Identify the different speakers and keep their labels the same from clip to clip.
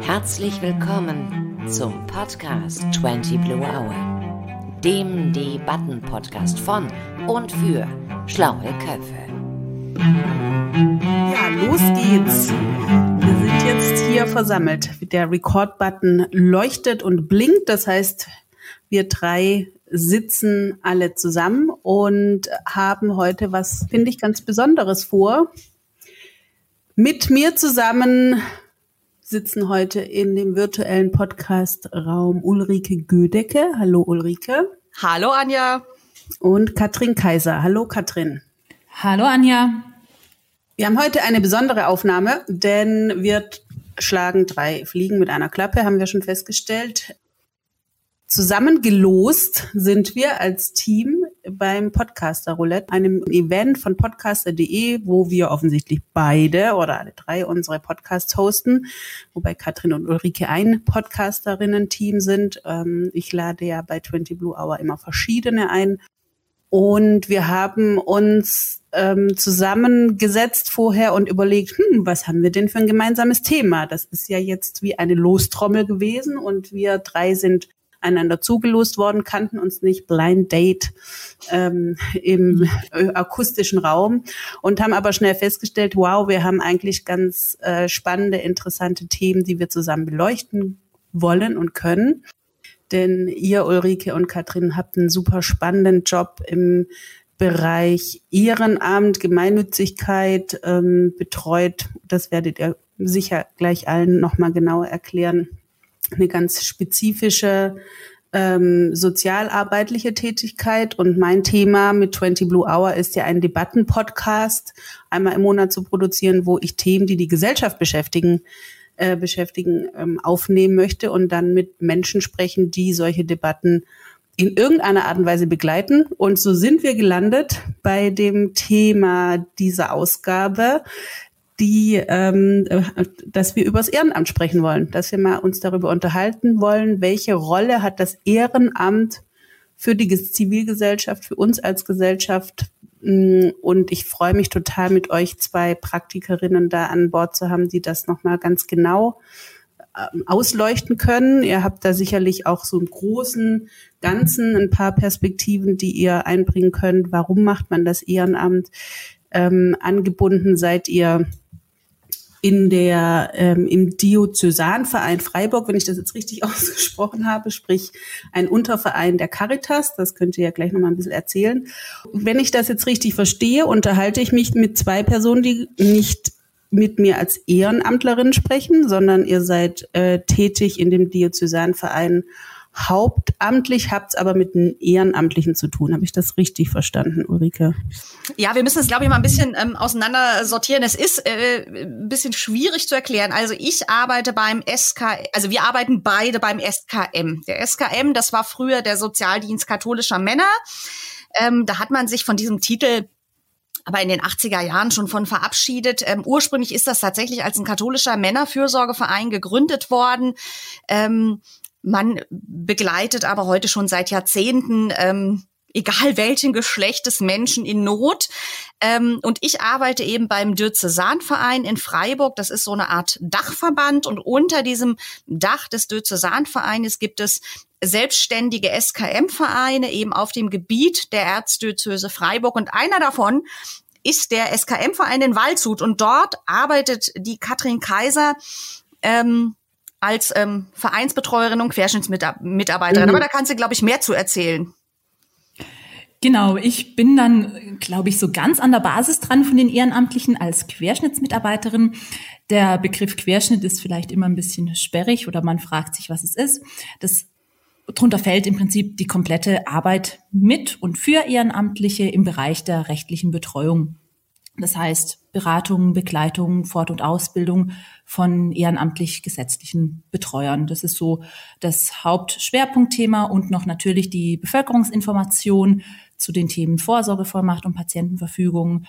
Speaker 1: Herzlich willkommen zum Podcast 20 Blue Hour, dem Debatten-Podcast von und für schlaue Köpfe.
Speaker 2: Ja, los geht's. Wir sind jetzt hier versammelt. Der Record-Button leuchtet und blinkt. Das heißt, wir drei sitzen alle zusammen und haben heute was, finde ich, ganz Besonderes vor. Mit mir zusammen sitzen heute in dem virtuellen Podcast-Raum Ulrike Gödecke. Hallo Ulrike.
Speaker 3: Hallo Anja.
Speaker 2: Und Katrin Kaiser. Hallo Katrin.
Speaker 4: Hallo Anja.
Speaker 2: Wir haben heute eine besondere Aufnahme, denn wir schlagen drei Fliegen mit einer Klappe, haben wir schon festgestellt. Zusammengelost sind wir als Team beim Podcaster Roulette, einem Event von podcaster.de, wo wir offensichtlich beide oder alle drei unsere Podcasts hosten, wobei Katrin und Ulrike ein Podcasterinnen-Team sind. Ähm, ich lade ja bei 20 Blue Hour immer verschiedene ein. Und wir haben uns ähm, zusammengesetzt vorher und überlegt, hm, was haben wir denn für ein gemeinsames Thema? Das ist ja jetzt wie eine Lostrommel gewesen und wir drei sind einander zugelost worden, kannten uns nicht, Blind Date ähm, im äh, akustischen Raum und haben aber schnell festgestellt, wow, wir haben eigentlich ganz äh, spannende, interessante Themen, die wir zusammen beleuchten wollen und können. Denn ihr, Ulrike und Katrin, habt einen super spannenden Job im Bereich Ehrenamt, Gemeinnützigkeit ähm, betreut. Das werdet ihr sicher gleich allen nochmal genauer erklären eine ganz spezifische ähm, sozialarbeitliche Tätigkeit. Und mein Thema mit 20 Blue Hour ist ja ein Debattenpodcast einmal im Monat zu produzieren, wo ich Themen, die die Gesellschaft beschäftigen, äh, beschäftigen, ähm, aufnehmen möchte und dann mit Menschen sprechen, die solche Debatten in irgendeiner Art und Weise begleiten. Und so sind wir gelandet bei dem Thema dieser Ausgabe, die, ähm, äh, dass wir über das Ehrenamt sprechen wollen, dass wir mal uns darüber unterhalten wollen, welche Rolle hat das Ehrenamt für die Zivilgesellschaft, für uns als Gesellschaft. Mm, und ich freue mich total, mit euch zwei Praktikerinnen da an Bord zu haben, die das nochmal ganz genau ähm, ausleuchten können. Ihr habt da sicherlich auch so im großen Ganzen ein paar Perspektiven, die ihr einbringen könnt. Warum macht man das Ehrenamt? Ähm, angebunden seid ihr in der ähm, im Diözesanverein Freiburg, wenn ich das jetzt richtig ausgesprochen habe, sprich ein Unterverein der Caritas. Das könnt ihr ja gleich noch mal ein bisschen erzählen. Wenn ich das jetzt richtig verstehe, unterhalte ich mich mit zwei Personen, die nicht mit mir als Ehrenamtlerin sprechen, sondern ihr seid äh, tätig in dem Diözesanverein hauptamtlich, habt es aber mit einem Ehrenamtlichen zu tun. Habe ich das richtig verstanden, Ulrike?
Speaker 3: Ja, wir müssen es, glaube ich, mal ein bisschen ähm, auseinander sortieren. Es ist äh, ein bisschen schwierig zu erklären. Also ich arbeite beim SK, also wir arbeiten beide beim SKM. Der SKM, das war früher der Sozialdienst katholischer Männer. Ähm, da hat man sich von diesem Titel aber in den 80er Jahren schon von verabschiedet. Ähm, ursprünglich ist das tatsächlich als ein katholischer Männerfürsorgeverein gegründet worden. Ähm, man begleitet aber heute schon seit Jahrzehnten ähm, egal welchen Geschlechtes Menschen in Not. Ähm, und ich arbeite eben beim Diözesanverein in Freiburg. Das ist so eine Art Dachverband. Und unter diesem Dach des Diözesanvereines gibt es selbstständige SKM-Vereine eben auf dem Gebiet der Erzdiözese Freiburg. Und einer davon ist der SKM-Verein in Waldshut. Und dort arbeitet die Katrin Kaiser ähm, als ähm, Vereinsbetreuerin und Querschnittsmitarbeiterin. Mhm. Aber da kannst du, glaube ich, mehr zu erzählen.
Speaker 4: Genau, ich bin dann, glaube ich, so ganz an der Basis dran von den Ehrenamtlichen als Querschnittsmitarbeiterin. Der Begriff Querschnitt ist vielleicht immer ein bisschen sperrig oder man fragt sich, was es ist. Das Darunter fällt im Prinzip die komplette Arbeit mit und für Ehrenamtliche im Bereich der rechtlichen Betreuung. Das heißt Beratung, Begleitung, Fort- und Ausbildung von ehrenamtlich gesetzlichen Betreuern. Das ist so das Hauptschwerpunktthema und noch natürlich die Bevölkerungsinformation zu den Themen Vorsorgevollmacht und Patientenverfügung.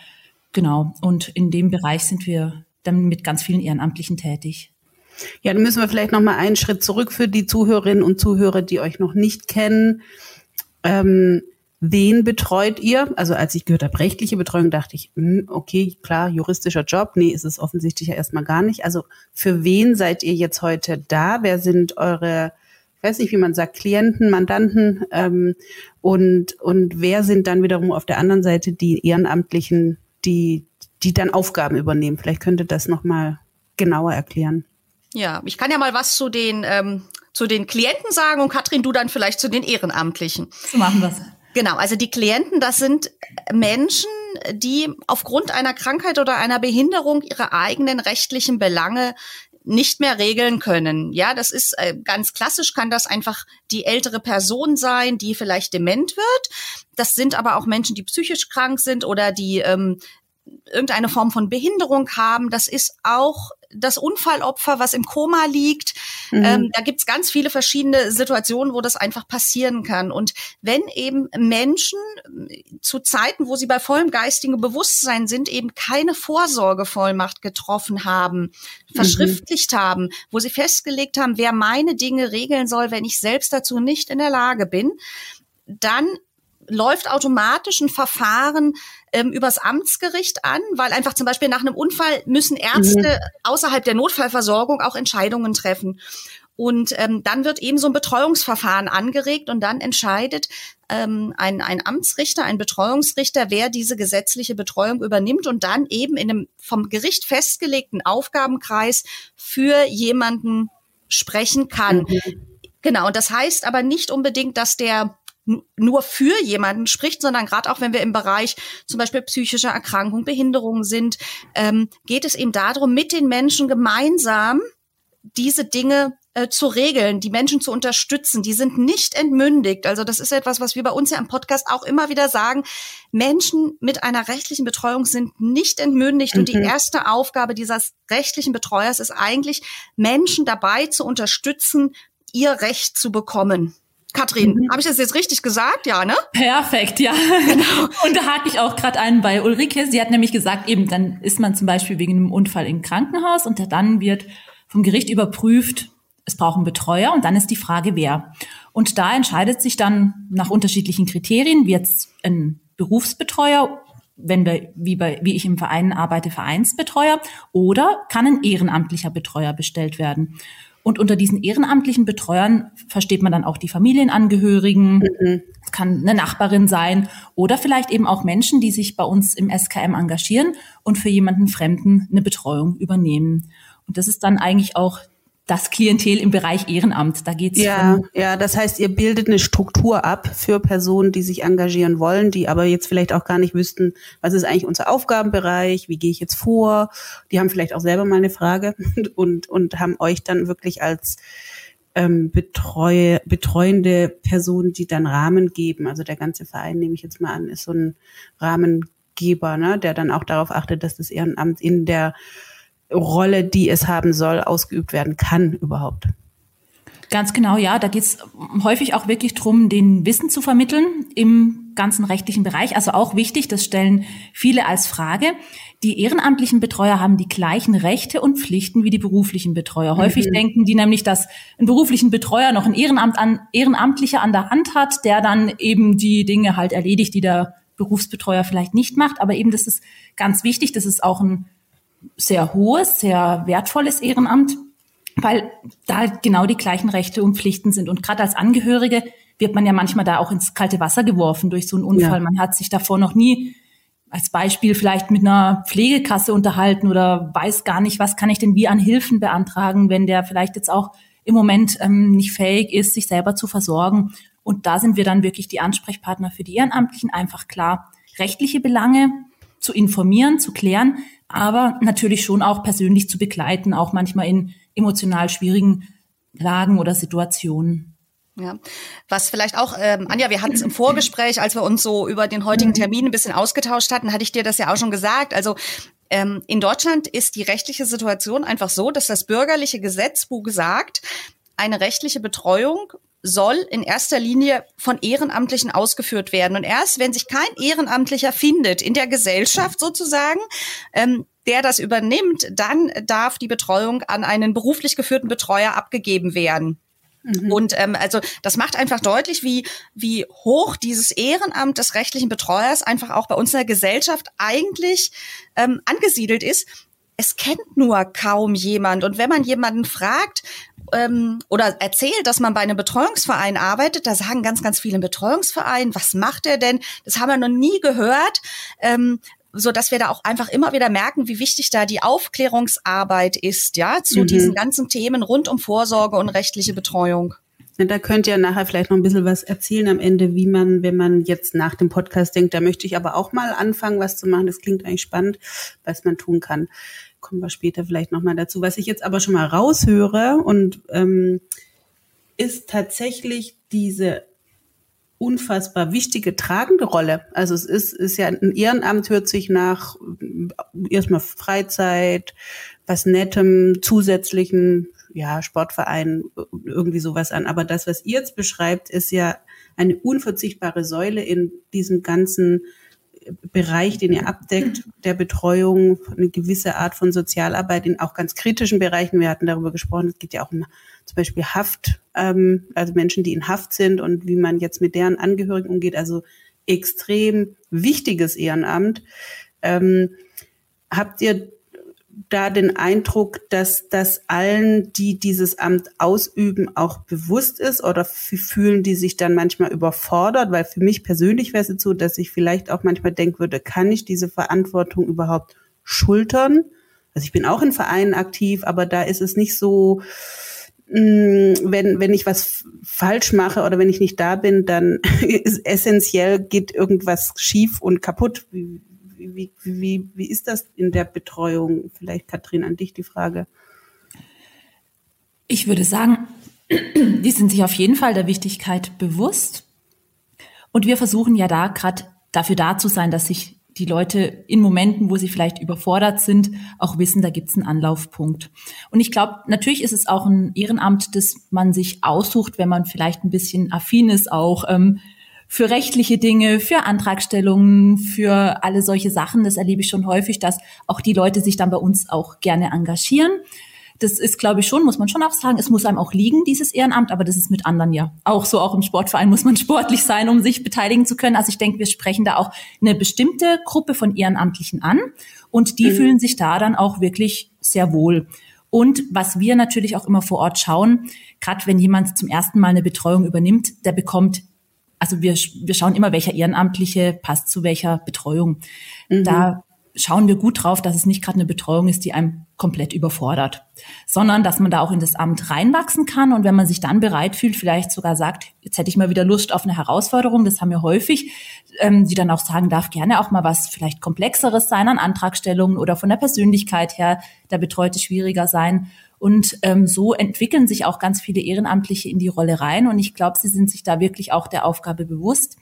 Speaker 4: Genau. Und in dem Bereich sind wir dann mit ganz vielen Ehrenamtlichen tätig.
Speaker 2: Ja, dann müssen wir vielleicht noch mal einen Schritt zurück für die Zuhörerinnen und Zuhörer, die euch noch nicht kennen. Ähm, wen betreut ihr? Also als ich gehört habe, rechtliche Betreuung, dachte ich, mh, hm, okay, klar, juristischer Job. Nee, ist es offensichtlich ja erstmal gar nicht. Also für wen seid ihr jetzt heute da? Wer sind eure, ich weiß nicht, wie man sagt, Klienten, Mandanten? Ähm, und, und wer sind dann wiederum auf der anderen Seite die Ehrenamtlichen, die, die dann Aufgaben übernehmen? Vielleicht könnte das nochmal genauer erklären.
Speaker 3: Ja, ich kann ja mal was zu den ähm, zu den Klienten sagen und Katrin, du dann vielleicht zu den Ehrenamtlichen.
Speaker 4: So machen wir's.
Speaker 3: Genau, also die Klienten, das sind Menschen, die aufgrund einer Krankheit oder einer Behinderung ihre eigenen rechtlichen Belange nicht mehr regeln können. Ja, das ist äh, ganz klassisch, kann das einfach die ältere Person sein, die vielleicht dement wird. Das sind aber auch Menschen, die psychisch krank sind oder die ähm, irgendeine Form von Behinderung haben. Das ist auch das Unfallopfer, was im Koma liegt. Mhm. Ähm, da gibt's ganz viele verschiedene Situationen, wo das einfach passieren kann. Und wenn eben Menschen äh, zu Zeiten, wo sie bei vollem geistigen Bewusstsein sind, eben keine Vorsorgevollmacht getroffen haben, verschriftlicht mhm. haben, wo sie festgelegt haben, wer meine Dinge regeln soll, wenn ich selbst dazu nicht in der Lage bin, dann läuft automatisch ein Verfahren ähm, übers Amtsgericht an, weil einfach zum Beispiel nach einem Unfall müssen Ärzte mhm. außerhalb der Notfallversorgung auch Entscheidungen treffen. Und ähm, dann wird eben so ein Betreuungsverfahren angeregt und dann entscheidet ähm, ein, ein Amtsrichter, ein Betreuungsrichter, wer diese gesetzliche Betreuung übernimmt und dann eben in einem vom Gericht festgelegten Aufgabenkreis für jemanden sprechen kann. Mhm. Genau, und das heißt aber nicht unbedingt, dass der nur für jemanden spricht, sondern gerade auch wenn wir im Bereich zum Beispiel psychischer Erkrankung, Behinderung sind, ähm, geht es eben darum, mit den Menschen gemeinsam diese Dinge äh, zu regeln, die Menschen zu unterstützen. Die sind nicht entmündigt. Also das ist etwas, was wir bei uns ja im Podcast auch immer wieder sagen. Menschen mit einer rechtlichen Betreuung sind nicht entmündigt. Mhm. Und die mhm. erste Aufgabe dieses rechtlichen Betreuers ist eigentlich, Menschen dabei zu unterstützen, ihr Recht zu bekommen. Katrin, mhm. habe ich das jetzt richtig gesagt? Ja, ne?
Speaker 4: Perfekt, ja. Genau. Und da hake ich auch gerade ein bei Ulrike. Sie hat nämlich gesagt, eben dann ist man zum Beispiel wegen einem Unfall im Krankenhaus und dann wird vom Gericht überprüft, es braucht einen Betreuer und dann ist die Frage, wer. Und da entscheidet sich dann nach unterschiedlichen Kriterien, wie jetzt ein Berufsbetreuer, wenn wir, wie, bei, wie ich im Verein arbeite, Vereinsbetreuer, oder kann ein ehrenamtlicher Betreuer bestellt werden. Und unter diesen ehrenamtlichen Betreuern versteht man dann auch die Familienangehörigen. Mhm. Es kann eine Nachbarin sein oder vielleicht eben auch Menschen, die sich bei uns im SKM engagieren und für jemanden Fremden eine Betreuung übernehmen. Und das ist dann eigentlich auch das Klientel im Bereich Ehrenamt. Da geht's
Speaker 2: ja, ja. Das heißt, ihr bildet eine Struktur ab für Personen, die sich engagieren wollen, die aber jetzt vielleicht auch gar nicht wüssten, was ist eigentlich unser Aufgabenbereich, wie gehe ich jetzt vor. Die haben vielleicht auch selber mal eine Frage und und haben euch dann wirklich als ähm, betreue, betreuende Person, die dann Rahmen geben. Also der ganze Verein, nehme ich jetzt mal an, ist so ein Rahmengeber, ne, der dann auch darauf achtet, dass das Ehrenamt in der Rolle, die es haben soll, ausgeübt werden kann überhaupt.
Speaker 4: Ganz genau, ja. Da geht es häufig auch wirklich drum, den Wissen zu vermitteln im ganzen rechtlichen Bereich. Also auch wichtig, das stellen viele als Frage. Die ehrenamtlichen Betreuer haben die gleichen Rechte und Pflichten wie die beruflichen Betreuer. Häufig mhm. denken die nämlich, dass ein beruflichen Betreuer noch ein Ehrenamt an, Ehrenamtlicher an der Hand hat, der dann eben die Dinge halt erledigt, die der Berufsbetreuer vielleicht nicht macht. Aber eben, das ist ganz wichtig. Das ist auch ein sehr hohes, sehr wertvolles Ehrenamt, weil da genau die gleichen Rechte und Pflichten sind. Und gerade als Angehörige wird man ja manchmal da auch ins kalte Wasser geworfen durch so einen Unfall. Ja. Man hat sich davor noch nie als Beispiel vielleicht mit einer Pflegekasse unterhalten oder weiß gar nicht, was kann ich denn wie an Hilfen beantragen, wenn der vielleicht jetzt auch im Moment ähm, nicht fähig ist, sich selber zu versorgen. Und da sind wir dann wirklich die Ansprechpartner für die Ehrenamtlichen, einfach klar rechtliche Belange zu informieren, zu klären, aber natürlich schon auch persönlich zu begleiten, auch manchmal in emotional schwierigen Lagen oder Situationen.
Speaker 3: Ja, was vielleicht auch, ähm, Anja, wir hatten es im Vorgespräch, als wir uns so über den heutigen Termin ein bisschen ausgetauscht hatten, hatte ich dir das ja auch schon gesagt. Also ähm, in Deutschland ist die rechtliche Situation einfach so, dass das bürgerliche Gesetzbuch sagt, eine rechtliche Betreuung soll in erster Linie von Ehrenamtlichen ausgeführt werden. Und erst wenn sich kein Ehrenamtlicher findet in der Gesellschaft sozusagen, ähm, der das übernimmt, dann darf die Betreuung an einen beruflich geführten Betreuer abgegeben werden. Mhm. Und ähm, also das macht einfach deutlich, wie, wie hoch dieses Ehrenamt des rechtlichen Betreuers einfach auch bei uns in der Gesellschaft eigentlich ähm, angesiedelt ist. Es kennt nur kaum jemand. Und wenn man jemanden fragt, ähm, oder erzählt, dass man bei einem Betreuungsverein arbeitet, da sagen ganz, ganz viele Betreuungsverein, was macht er denn? Das haben wir noch nie gehört. Ähm, so dass wir da auch einfach immer wieder merken, wie wichtig da die Aufklärungsarbeit ist, ja, zu mhm. diesen ganzen Themen rund um Vorsorge und rechtliche Betreuung.
Speaker 2: Ja, da könnt ihr nachher vielleicht noch ein bisschen was erzählen am Ende, wie man, wenn man jetzt nach dem Podcast denkt, da möchte ich aber auch mal anfangen, was zu machen. Das klingt eigentlich spannend, was man tun kann. Kommen wir später vielleicht nochmal dazu. Was ich jetzt aber schon mal raushöre und ähm, ist tatsächlich diese unfassbar wichtige, tragende Rolle. Also es ist, ist ja ein Ehrenamt hört sich nach erstmal Freizeit, was Nettem, zusätzlichen, ja, Sportverein, irgendwie sowas an. Aber das, was ihr jetzt beschreibt, ist ja eine unverzichtbare Säule in diesem ganzen Bereich, den ihr abdeckt, der Betreuung, eine gewisse Art von Sozialarbeit in auch ganz kritischen Bereichen. Wir hatten darüber gesprochen, es geht ja auch um zum Beispiel Haft, ähm, also Menschen, die in Haft sind und wie man jetzt mit deren Angehörigen umgeht. Also extrem wichtiges Ehrenamt. Ähm, habt ihr da den Eindruck, dass das allen, die dieses Amt ausüben, auch bewusst ist oder fühlen die sich dann manchmal überfordert? Weil für mich persönlich wäre es so, dass ich vielleicht auch manchmal denken würde, kann ich diese Verantwortung überhaupt schultern? Also ich bin auch in Vereinen aktiv, aber da ist es nicht so, mm, wenn, wenn ich was falsch mache oder wenn ich nicht da bin, dann ist essentiell geht irgendwas schief und kaputt. Wie, wie, wie ist das in der Betreuung? Vielleicht, Katrin, an dich die Frage.
Speaker 4: Ich würde sagen, die sind sich auf jeden Fall der Wichtigkeit bewusst. Und wir versuchen ja da gerade dafür da zu sein, dass sich die Leute in Momenten, wo sie vielleicht überfordert sind, auch wissen, da gibt's einen Anlaufpunkt. Und ich glaube, natürlich ist es auch ein Ehrenamt, das man sich aussucht, wenn man vielleicht ein bisschen affin ist, auch ähm, für rechtliche Dinge, für Antragstellungen, für alle solche Sachen. Das erlebe ich schon häufig, dass auch die Leute sich dann bei uns auch gerne engagieren. Das ist, glaube ich, schon, muss man schon auch sagen, es muss einem auch liegen, dieses Ehrenamt, aber das ist mit anderen ja auch so. Auch im Sportverein muss man sportlich sein, um sich beteiligen zu können. Also ich denke, wir sprechen da auch eine bestimmte Gruppe von Ehrenamtlichen an und die mhm. fühlen sich da dann auch wirklich sehr wohl. Und was wir natürlich auch immer vor Ort schauen, gerade wenn jemand zum ersten Mal eine Betreuung übernimmt, der bekommt also wir, wir schauen immer, welcher Ehrenamtliche passt zu welcher Betreuung. Mhm. Da schauen wir gut drauf, dass es nicht gerade eine Betreuung ist, die einem komplett überfordert, sondern dass man da auch in das Amt reinwachsen kann und wenn man sich dann bereit fühlt, vielleicht sogar sagt, jetzt hätte ich mal wieder Lust auf eine Herausforderung, das haben wir häufig, ähm, die dann auch sagen, darf gerne auch mal was vielleicht komplexeres sein an Antragstellungen oder von der Persönlichkeit her der Betreute schwieriger sein und ähm, so entwickeln sich auch ganz viele Ehrenamtliche in die Rolle rein. Und ich glaube, sie sind sich da wirklich auch der Aufgabe bewusst.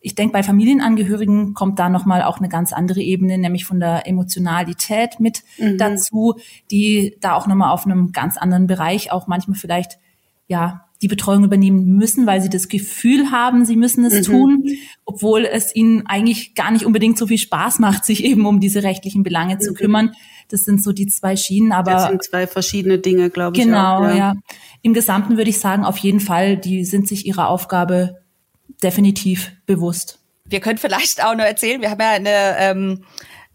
Speaker 4: Ich denke, bei Familienangehörigen kommt da nochmal auch eine ganz andere Ebene, nämlich von der Emotionalität mit mhm. dazu, die da auch nochmal auf einem ganz anderen Bereich auch manchmal vielleicht, ja, die Betreuung übernehmen müssen, weil sie das Gefühl haben, sie müssen es mhm. tun, obwohl es ihnen eigentlich gar nicht unbedingt so viel Spaß macht, sich eben um diese rechtlichen Belange mhm. zu kümmern. Das sind so die zwei Schienen, aber. Das
Speaker 2: sind zwei verschiedene Dinge, glaube ich.
Speaker 4: Genau, auch, ja. ja. Im Gesamten würde ich sagen, auf jeden Fall, die sind sich ihrer Aufgabe definitiv bewusst.
Speaker 3: Wir können vielleicht auch nur erzählen, wir haben ja eine, ähm,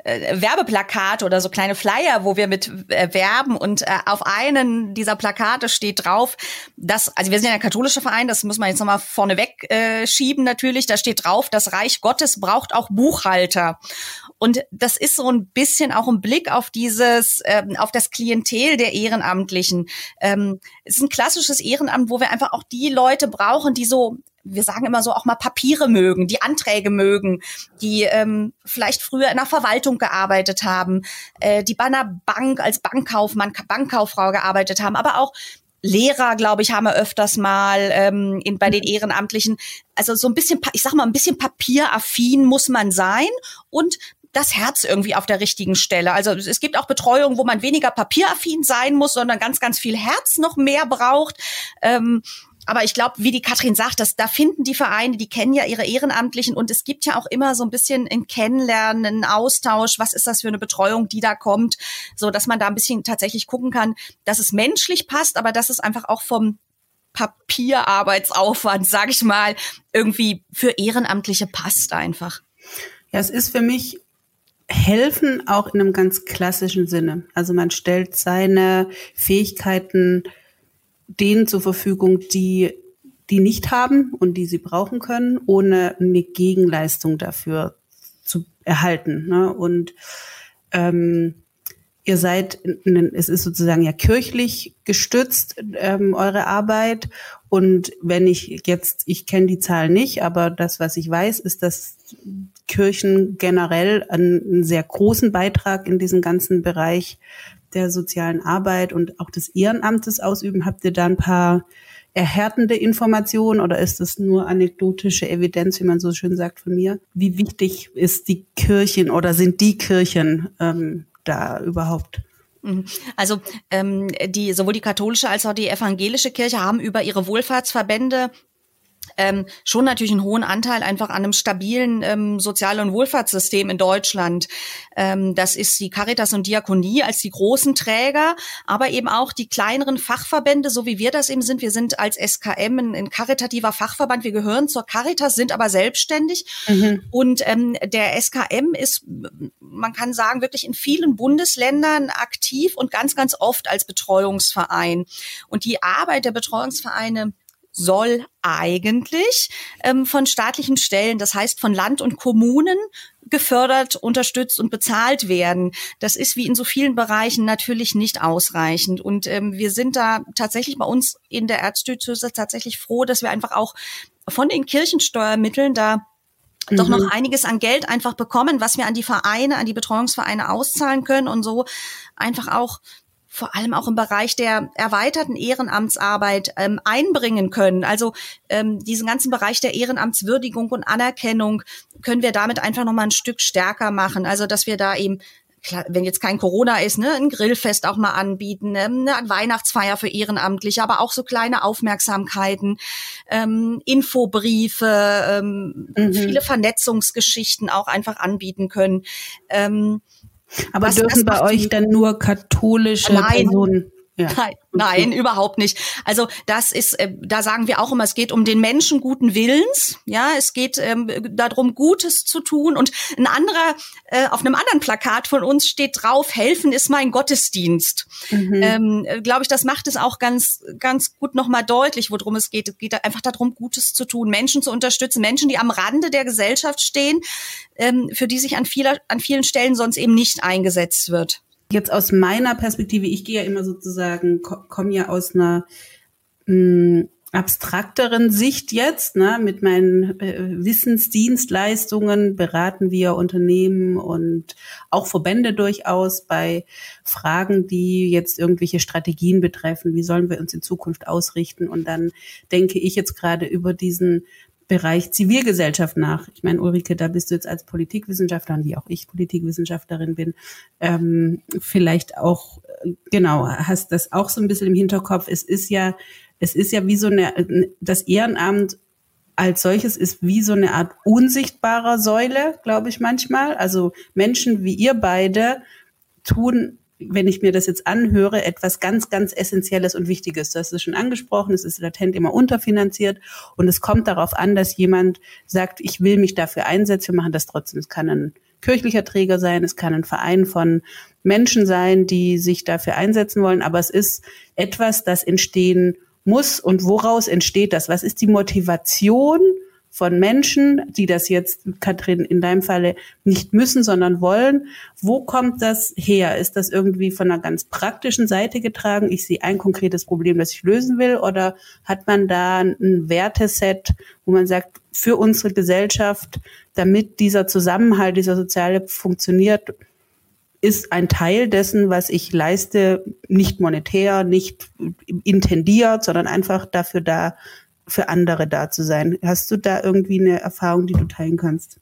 Speaker 3: äh, Werbeplakate oder so kleine Flyer, wo wir mit äh, werben und äh, auf einen dieser Plakate steht drauf, dass, also wir sind ja ein katholischer Verein, das muss man jetzt nochmal vorneweg äh, schieben natürlich, da steht drauf, das Reich Gottes braucht auch Buchhalter. Und das ist so ein bisschen auch ein Blick auf dieses, ähm, auf das Klientel der Ehrenamtlichen. Ähm, es ist ein klassisches Ehrenamt, wo wir einfach auch die Leute brauchen, die so wir sagen immer so auch mal Papiere mögen, die Anträge mögen, die ähm, vielleicht früher in der Verwaltung gearbeitet haben, äh, die bei einer Bank als Bankkaufmann, Bankkauffrau gearbeitet haben, aber auch Lehrer, glaube ich, haben wir öfters mal ähm, in, bei den Ehrenamtlichen. Also so ein bisschen, ich sag mal, ein bisschen papieraffin muss man sein und das Herz irgendwie auf der richtigen Stelle. Also es gibt auch Betreuung, wo man weniger papieraffin sein muss, sondern ganz, ganz viel Herz noch mehr braucht. Ähm, aber ich glaube, wie die Katrin sagt, dass da finden die Vereine, die kennen ja ihre Ehrenamtlichen und es gibt ja auch immer so ein bisschen ein Kennenlernen, einen Austausch. Was ist das für eine Betreuung, die da kommt? So, dass man da ein bisschen tatsächlich gucken kann, dass es menschlich passt, aber dass es einfach auch vom Papierarbeitsaufwand, sag ich mal, irgendwie für Ehrenamtliche passt einfach.
Speaker 2: Ja, es ist für mich helfen auch in einem ganz klassischen Sinne. Also man stellt seine Fähigkeiten denen zur Verfügung, die die nicht haben und die sie brauchen können, ohne eine Gegenleistung dafür zu erhalten. Ne? Und ähm, ihr seid, es ist sozusagen ja kirchlich gestützt, ähm, eure Arbeit. Und wenn ich jetzt, ich kenne die Zahl nicht, aber das, was ich weiß, ist, dass Kirchen generell einen, sehr großen Beitrag in diesem ganzen Bereich der sozialen Arbeit und auch des Ehrenamtes ausüben. Habt ihr da ein paar erhärtende Informationen oder ist es nur anekdotische Evidenz, wie man so schön sagt von mir? Wie wichtig ist die Kirchen oder sind die Kirchen ähm, da überhaupt?
Speaker 3: Mhm. Also ähm, die sowohl die katholische als auch die evangelische Kirche haben über ihre Wohlfahrtsverbände ähm, schon natürlich einen hohen Anteil einfach an einem stabilen ähm, Sozial- und Wohlfahrtssystem in Deutschland. Ähm, das ist die Caritas und Diakonie als die großen Träger, aber eben auch die kleineren Fachverbände, so wie wir das eben sind. Wir sind als SKM ein, ein karitativer Fachverband. Wir gehören zur Caritas, sind aber selbstständig. Mhm. Und ähm, der SKM ist, man kann sagen, wirklich in vielen Bundesländern aktiv und ganz, ganz oft als Betreuungsverein. Und die Arbeit der Betreuungsvereine soll eigentlich ähm, von staatlichen Stellen, das heißt von Land und Kommunen, gefördert, unterstützt und bezahlt werden. Das ist wie in so vielen Bereichen natürlich nicht ausreichend. Und ähm, wir sind da tatsächlich bei uns in der Erzdiözese tatsächlich froh, dass wir einfach auch von den Kirchensteuermitteln da doch noch mhm. einiges an Geld einfach bekommen, was wir an die Vereine, an die Betreuungsvereine auszahlen können und so einfach auch vor allem auch im Bereich der erweiterten Ehrenamtsarbeit ähm, einbringen können. Also ähm, diesen ganzen Bereich der Ehrenamtswürdigung und Anerkennung können wir damit einfach noch mal ein Stück stärker machen. Also dass wir da eben Klar, wenn jetzt kein Corona ist, ne, ein Grillfest auch mal anbieten, ne, eine Weihnachtsfeier für Ehrenamtliche, aber auch so kleine Aufmerksamkeiten, ähm, Infobriefe, ähm, mhm. viele Vernetzungsgeschichten auch einfach anbieten können. Ähm,
Speaker 2: aber was, dürfen bei euch dann nur katholische Nein. Personen?
Speaker 3: Ja. Nein, Nein, überhaupt nicht. Also das ist, äh, da sagen wir auch immer, es geht um den Menschen guten Willens. Ja, es geht ähm, darum, Gutes zu tun. Und ein anderer, äh, auf einem anderen Plakat von uns steht drauf, helfen ist mein Gottesdienst. Mhm. Ähm, äh, Glaube ich, das macht es auch ganz, ganz gut nochmal deutlich, worum es geht. Es geht einfach darum, Gutes zu tun, Menschen zu unterstützen, Menschen, die am Rande der Gesellschaft stehen, ähm, für die sich an, vieler, an vielen Stellen sonst eben nicht eingesetzt wird.
Speaker 2: Jetzt aus meiner Perspektive, ich gehe ja immer sozusagen, komme ja aus einer hm, abstrakteren Sicht jetzt, ne, mit meinen äh, Wissensdienstleistungen beraten wir Unternehmen und auch Verbände durchaus bei Fragen, die jetzt irgendwelche Strategien betreffen. Wie sollen wir uns in Zukunft ausrichten? Und dann denke ich jetzt gerade über diesen Bereich Zivilgesellschaft nach. Ich meine, Ulrike, da bist du jetzt als Politikwissenschaftlerin, wie auch ich Politikwissenschaftlerin bin, ähm, vielleicht auch, genau, hast das auch so ein bisschen im Hinterkopf. Es ist ja, es ist ja wie so eine, das Ehrenamt als solches ist wie so eine Art unsichtbarer Säule, glaube ich manchmal. Also Menschen wie ihr beide tun wenn ich mir das jetzt anhöre, etwas ganz, ganz Essentielles und Wichtiges. Das ist schon angesprochen, es ist latent immer unterfinanziert und es kommt darauf an, dass jemand sagt, ich will mich dafür einsetzen, wir machen das trotzdem. Es kann ein kirchlicher Träger sein, es kann ein Verein von Menschen sein, die sich dafür einsetzen wollen, aber es ist etwas, das entstehen muss und woraus entsteht das? Was ist die Motivation? Von Menschen, die das jetzt, Katrin, in deinem Falle nicht müssen, sondern wollen. Wo kommt das her? Ist das irgendwie von einer ganz praktischen Seite getragen? Ich sehe ein konkretes Problem, das ich lösen will, oder hat man da ein Werteset, wo man sagt, für unsere Gesellschaft, damit dieser Zusammenhalt, dieser soziale funktioniert, ist ein Teil dessen, was ich leiste, nicht monetär, nicht intendiert, sondern einfach dafür da, für andere da zu sein. Hast du da irgendwie eine Erfahrung, die du teilen kannst?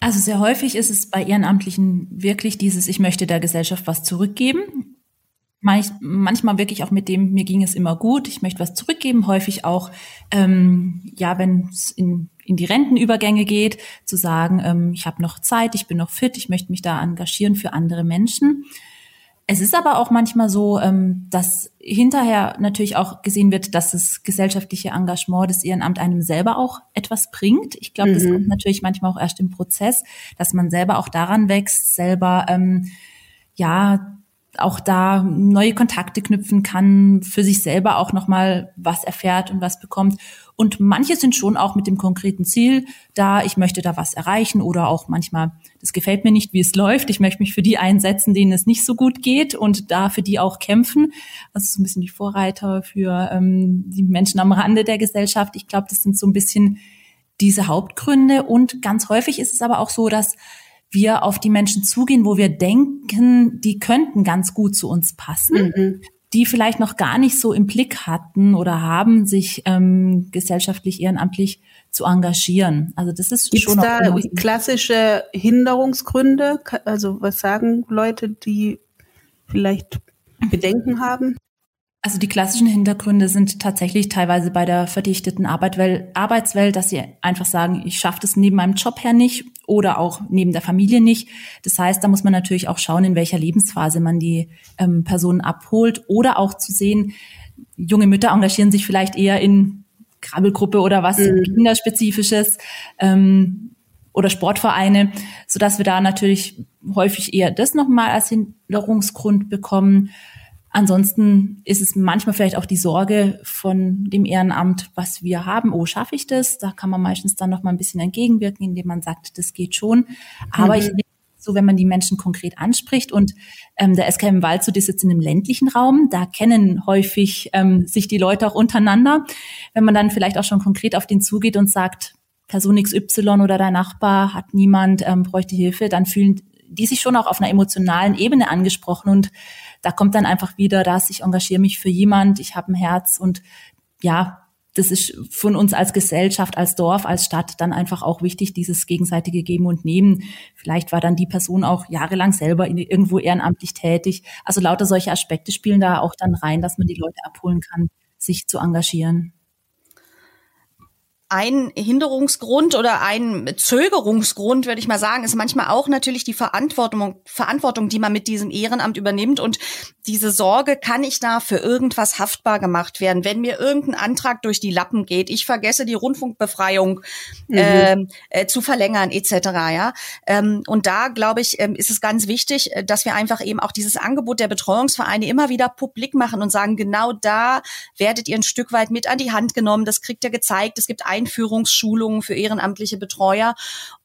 Speaker 4: Also sehr häufig ist es bei Ehrenamtlichen wirklich dieses, ich möchte der Gesellschaft was zurückgeben. Manchmal wirklich auch mit dem, mir ging es immer gut, ich möchte was zurückgeben. Häufig auch, ähm, ja, wenn es in, in die Rentenübergänge geht, zu sagen, ähm, ich habe noch Zeit, ich bin noch fit, ich möchte mich da engagieren für andere Menschen. Es ist aber auch manchmal so, ähm, dass hinterher natürlich auch gesehen wird, dass das gesellschaftliche Engagement des Ehrenamt einem selber auch etwas bringt. Ich glaube, mhm. das kommt natürlich manchmal auch erst im Prozess, dass man selber auch daran wächst, selber ähm, ja auch da neue Kontakte knüpfen kann, für sich selber auch nochmal was erfährt und was bekommt. Und manche sind schon auch mit dem konkreten Ziel da, ich möchte da was erreichen oder auch manchmal, das gefällt mir nicht, wie es läuft. Ich möchte mich für die einsetzen, denen es nicht so gut geht und da für die auch kämpfen. Also so ein bisschen die Vorreiter für ähm, die Menschen am Rande der Gesellschaft. Ich glaube, das sind so ein bisschen diese Hauptgründe. Und ganz häufig ist es aber auch so, dass wir auf die Menschen zugehen, wo wir denken, die könnten ganz gut zu uns passen, mhm. die vielleicht noch gar nicht so im Blick hatten oder haben, sich ähm, gesellschaftlich ehrenamtlich zu engagieren. Also das ist
Speaker 2: Gibt's
Speaker 4: schon noch
Speaker 2: da klassische Hinderungsgründe. Also was sagen Leute, die vielleicht Bedenken haben?
Speaker 4: Also die klassischen Hintergründe sind tatsächlich teilweise bei der verdichteten Arbeitswelt, dass sie einfach sagen, ich schaffe das neben meinem Job her nicht oder auch neben der Familie nicht. Das heißt, da muss man natürlich auch schauen, in welcher Lebensphase man die ähm, Personen abholt oder auch zu sehen, junge Mütter engagieren sich vielleicht eher in Krabbelgruppe oder was mhm. Kinderspezifisches ähm, oder Sportvereine, so dass wir da natürlich häufig eher das nochmal als Hinderungsgrund bekommen. Ansonsten ist es manchmal vielleicht auch die Sorge von dem Ehrenamt, was wir haben. Oh, schaffe ich das? Da kann man meistens dann noch mal ein bisschen entgegenwirken, indem man sagt, das geht schon. Aber mhm. ich so, wenn man die Menschen konkret anspricht und ähm, der SKM Waldshut ist jetzt in einem ländlichen Raum, da kennen häufig ähm, sich die Leute auch untereinander. Wenn man dann vielleicht auch schon konkret auf den zugeht und sagt, Person XY oder dein Nachbar hat niemand, ähm, bräuchte Hilfe, dann fühlen die sich schon auch auf einer emotionalen Ebene angesprochen und da kommt dann einfach wieder das, ich engagiere mich für jemand, ich habe ein Herz und ja, das ist von uns als Gesellschaft, als Dorf, als Stadt dann einfach auch wichtig, dieses gegenseitige Geben und Nehmen. Vielleicht war dann die Person auch jahrelang selber irgendwo ehrenamtlich tätig. Also lauter solche Aspekte spielen da auch dann rein, dass man die Leute abholen kann, sich zu engagieren
Speaker 3: ein Hinderungsgrund oder ein Zögerungsgrund, würde ich mal sagen, ist manchmal auch natürlich die Verantwortung, Verantwortung, die man mit diesem Ehrenamt übernimmt und diese Sorge, kann ich da für irgendwas haftbar gemacht werden, wenn mir irgendein Antrag durch die Lappen geht, ich vergesse die Rundfunkbefreiung mhm. äh, äh, zu verlängern etc. Ja, ähm, und da glaube ich, ähm, ist es ganz wichtig, äh, dass wir einfach eben auch dieses Angebot der Betreuungsvereine immer wieder publik machen und sagen, genau da werdet ihr ein Stück weit mit an die Hand genommen. Das kriegt ihr gezeigt. Es gibt Einführungsschulungen für ehrenamtliche Betreuer.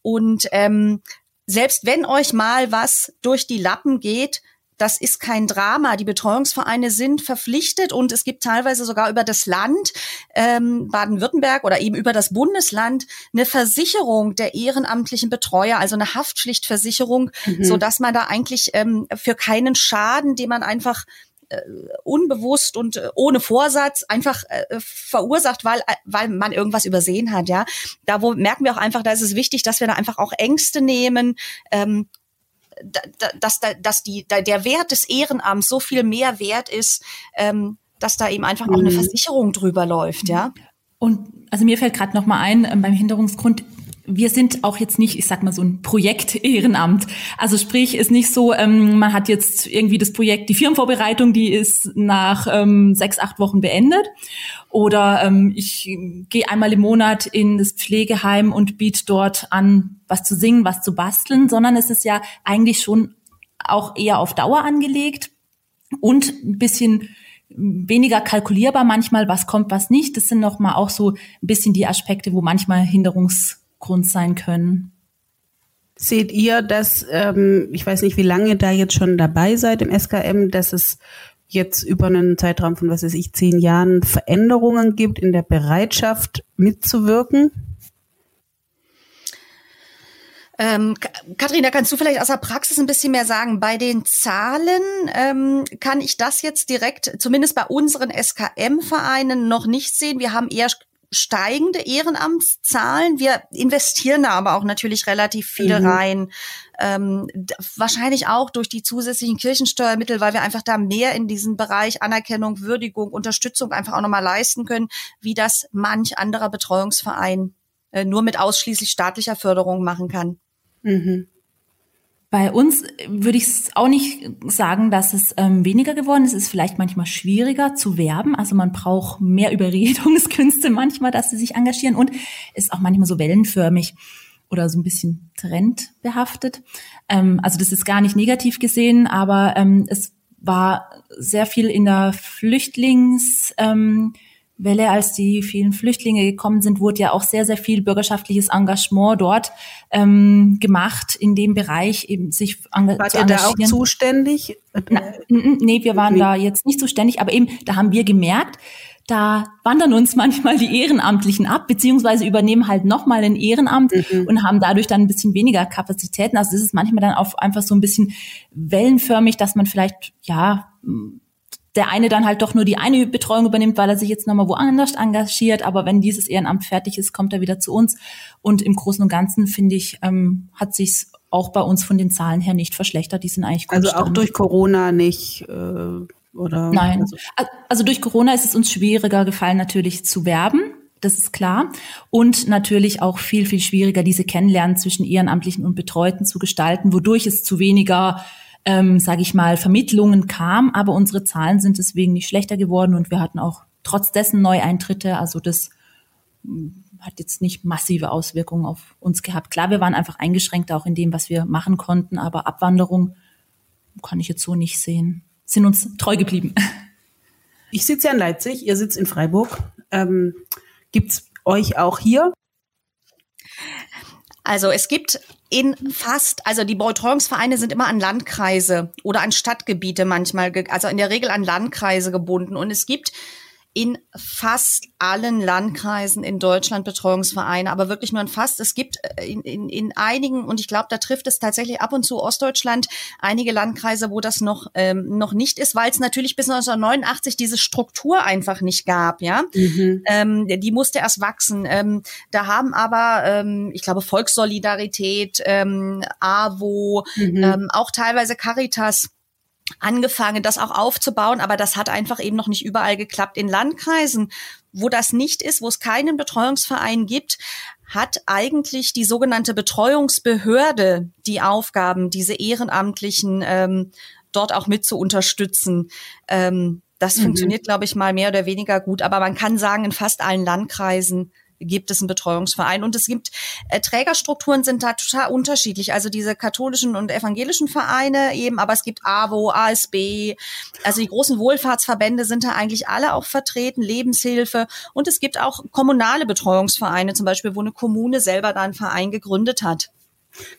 Speaker 3: Und ähm, selbst wenn euch mal was durch die Lappen geht, das ist kein Drama. Die Betreuungsvereine sind verpflichtet und es gibt teilweise sogar über das Land ähm, Baden-Württemberg oder eben über das Bundesland eine Versicherung der ehrenamtlichen Betreuer, also eine Haftpflichtversicherung, mhm. so dass man da eigentlich ähm, für keinen Schaden, den man einfach äh, unbewusst und äh, ohne Vorsatz einfach äh, verursacht, weil äh, weil man irgendwas übersehen hat, ja. Da wo merken wir auch einfach, da ist es wichtig, dass wir da einfach auch Ängste nehmen. Ähm, dass, da, dass die, der Wert des Ehrenamts so viel mehr wert ist, ähm, dass da eben einfach auch eine mhm. Versicherung drüber läuft, ja.
Speaker 4: Und also mir fällt gerade noch mal ein ähm, beim Hinderungsgrund wir sind auch jetzt nicht, ich sag mal so ein Projekt Ehrenamt. Also sprich, ist nicht so, ähm, man hat jetzt irgendwie das Projekt, die Firmenvorbereitung, die ist nach ähm, sechs, acht Wochen beendet. Oder ähm, ich gehe einmal im Monat in das Pflegeheim und biete dort an, was zu singen, was zu basteln, sondern es ist ja eigentlich schon auch eher auf Dauer angelegt und ein bisschen weniger kalkulierbar manchmal, was kommt, was nicht. Das sind noch mal auch so ein bisschen die Aspekte, wo manchmal Hinderungs Grund sein können.
Speaker 2: Seht ihr, dass, ähm, ich weiß nicht, wie lange ihr da jetzt schon dabei seid im SKM, dass es jetzt über einen Zeitraum von, was weiß ich, zehn Jahren Veränderungen gibt in der Bereitschaft mitzuwirken?
Speaker 3: Ähm, Katharina, kannst du vielleicht aus der Praxis ein bisschen mehr sagen? Bei den Zahlen ähm, kann ich das jetzt direkt, zumindest bei unseren SKM-Vereinen, noch nicht sehen. Wir haben eher steigende Ehrenamtszahlen. Wir investieren da aber auch natürlich relativ viel mhm. rein. Ähm, wahrscheinlich auch durch die zusätzlichen Kirchensteuermittel, weil wir einfach da mehr in diesen Bereich Anerkennung, Würdigung, Unterstützung einfach auch nochmal leisten können, wie das manch anderer Betreuungsverein äh, nur mit ausschließlich staatlicher Förderung machen kann.
Speaker 2: Mhm.
Speaker 4: Bei uns würde ich auch nicht sagen, dass es ähm, weniger geworden ist. Es ist vielleicht manchmal schwieriger zu werben. Also man braucht mehr Überredungskünste manchmal, dass sie sich engagieren und ist auch manchmal so wellenförmig oder so ein bisschen trendbehaftet. Ähm, also das ist gar nicht negativ gesehen, aber ähm, es war sehr viel in der Flüchtlings ähm, Welle, als die vielen Flüchtlinge gekommen sind, wurde ja auch sehr, sehr viel bürgerschaftliches Engagement dort ähm, gemacht, in dem Bereich eben sich
Speaker 2: enga Wart zu engagieren. Ihr da auch zuständig?
Speaker 4: Na, nee, wir waren nee. da jetzt nicht zuständig, aber eben, da haben wir gemerkt, da wandern uns manchmal die Ehrenamtlichen ab, beziehungsweise übernehmen halt nochmal ein Ehrenamt mhm. und haben dadurch dann ein bisschen weniger Kapazitäten. Also das ist manchmal dann auch einfach so ein bisschen wellenförmig, dass man vielleicht, ja, der eine dann halt doch nur die eine Betreuung übernimmt, weil er sich jetzt nochmal woanders engagiert. Aber wenn dieses Ehrenamt fertig ist, kommt er wieder zu uns. Und im Großen und Ganzen, finde ich, ähm, hat sich's auch bei uns von den Zahlen her nicht verschlechtert. Die sind eigentlich
Speaker 2: gut. Also auch durch Corona nicht, äh, oder?
Speaker 4: Nein. Also. also durch Corona ist es uns schwieriger gefallen, natürlich zu werben. Das ist klar. Und natürlich auch viel, viel schwieriger, diese Kennenlernen zwischen Ehrenamtlichen und Betreuten zu gestalten, wodurch es zu weniger ähm, sage ich mal, Vermittlungen kam, aber unsere Zahlen sind deswegen nicht schlechter geworden und wir hatten auch trotz dessen Neueintritte. Also das hm, hat jetzt nicht massive Auswirkungen auf uns gehabt. Klar, wir waren einfach eingeschränkt auch in dem, was wir machen konnten, aber Abwanderung kann ich jetzt so nicht sehen. Sind uns treu geblieben.
Speaker 2: Ich sitze ja in Leipzig, ihr sitzt in Freiburg. Ähm, gibt's euch auch hier?
Speaker 3: Also es gibt in fast, also die Betreuungsvereine sind immer an Landkreise oder an Stadtgebiete manchmal, also in der Regel an Landkreise gebunden. Und es gibt in fast allen Landkreisen in Deutschland Betreuungsvereine, aber wirklich nur in fast. Es gibt äh, in, in, in einigen, und ich glaube, da trifft es tatsächlich ab und zu Ostdeutschland, einige Landkreise, wo das noch, ähm, noch nicht ist, weil es natürlich bis 1989 diese Struktur einfach nicht gab, ja. Mhm. Ähm, die musste erst wachsen. Ähm, da haben aber, ähm, ich glaube, Volkssolidarität, ähm, AWO, mhm. ähm, auch teilweise Caritas, angefangen, das auch aufzubauen, aber das hat einfach eben noch nicht überall geklappt. In Landkreisen, wo das nicht ist, wo es keinen Betreuungsverein gibt, hat eigentlich die sogenannte Betreuungsbehörde die Aufgaben, diese Ehrenamtlichen ähm, dort auch mit zu unterstützen. Ähm, das mhm. funktioniert, glaube ich, mal mehr oder weniger gut. Aber man kann sagen, in fast allen Landkreisen gibt es einen Betreuungsverein. Und es gibt äh, Trägerstrukturen sind da total unterschiedlich. Also diese katholischen und evangelischen Vereine eben, aber es gibt AWO, ASB, also die großen Wohlfahrtsverbände sind da eigentlich alle auch vertreten, Lebenshilfe. Und es gibt auch kommunale Betreuungsvereine, zum Beispiel, wo eine Kommune selber da einen Verein gegründet hat.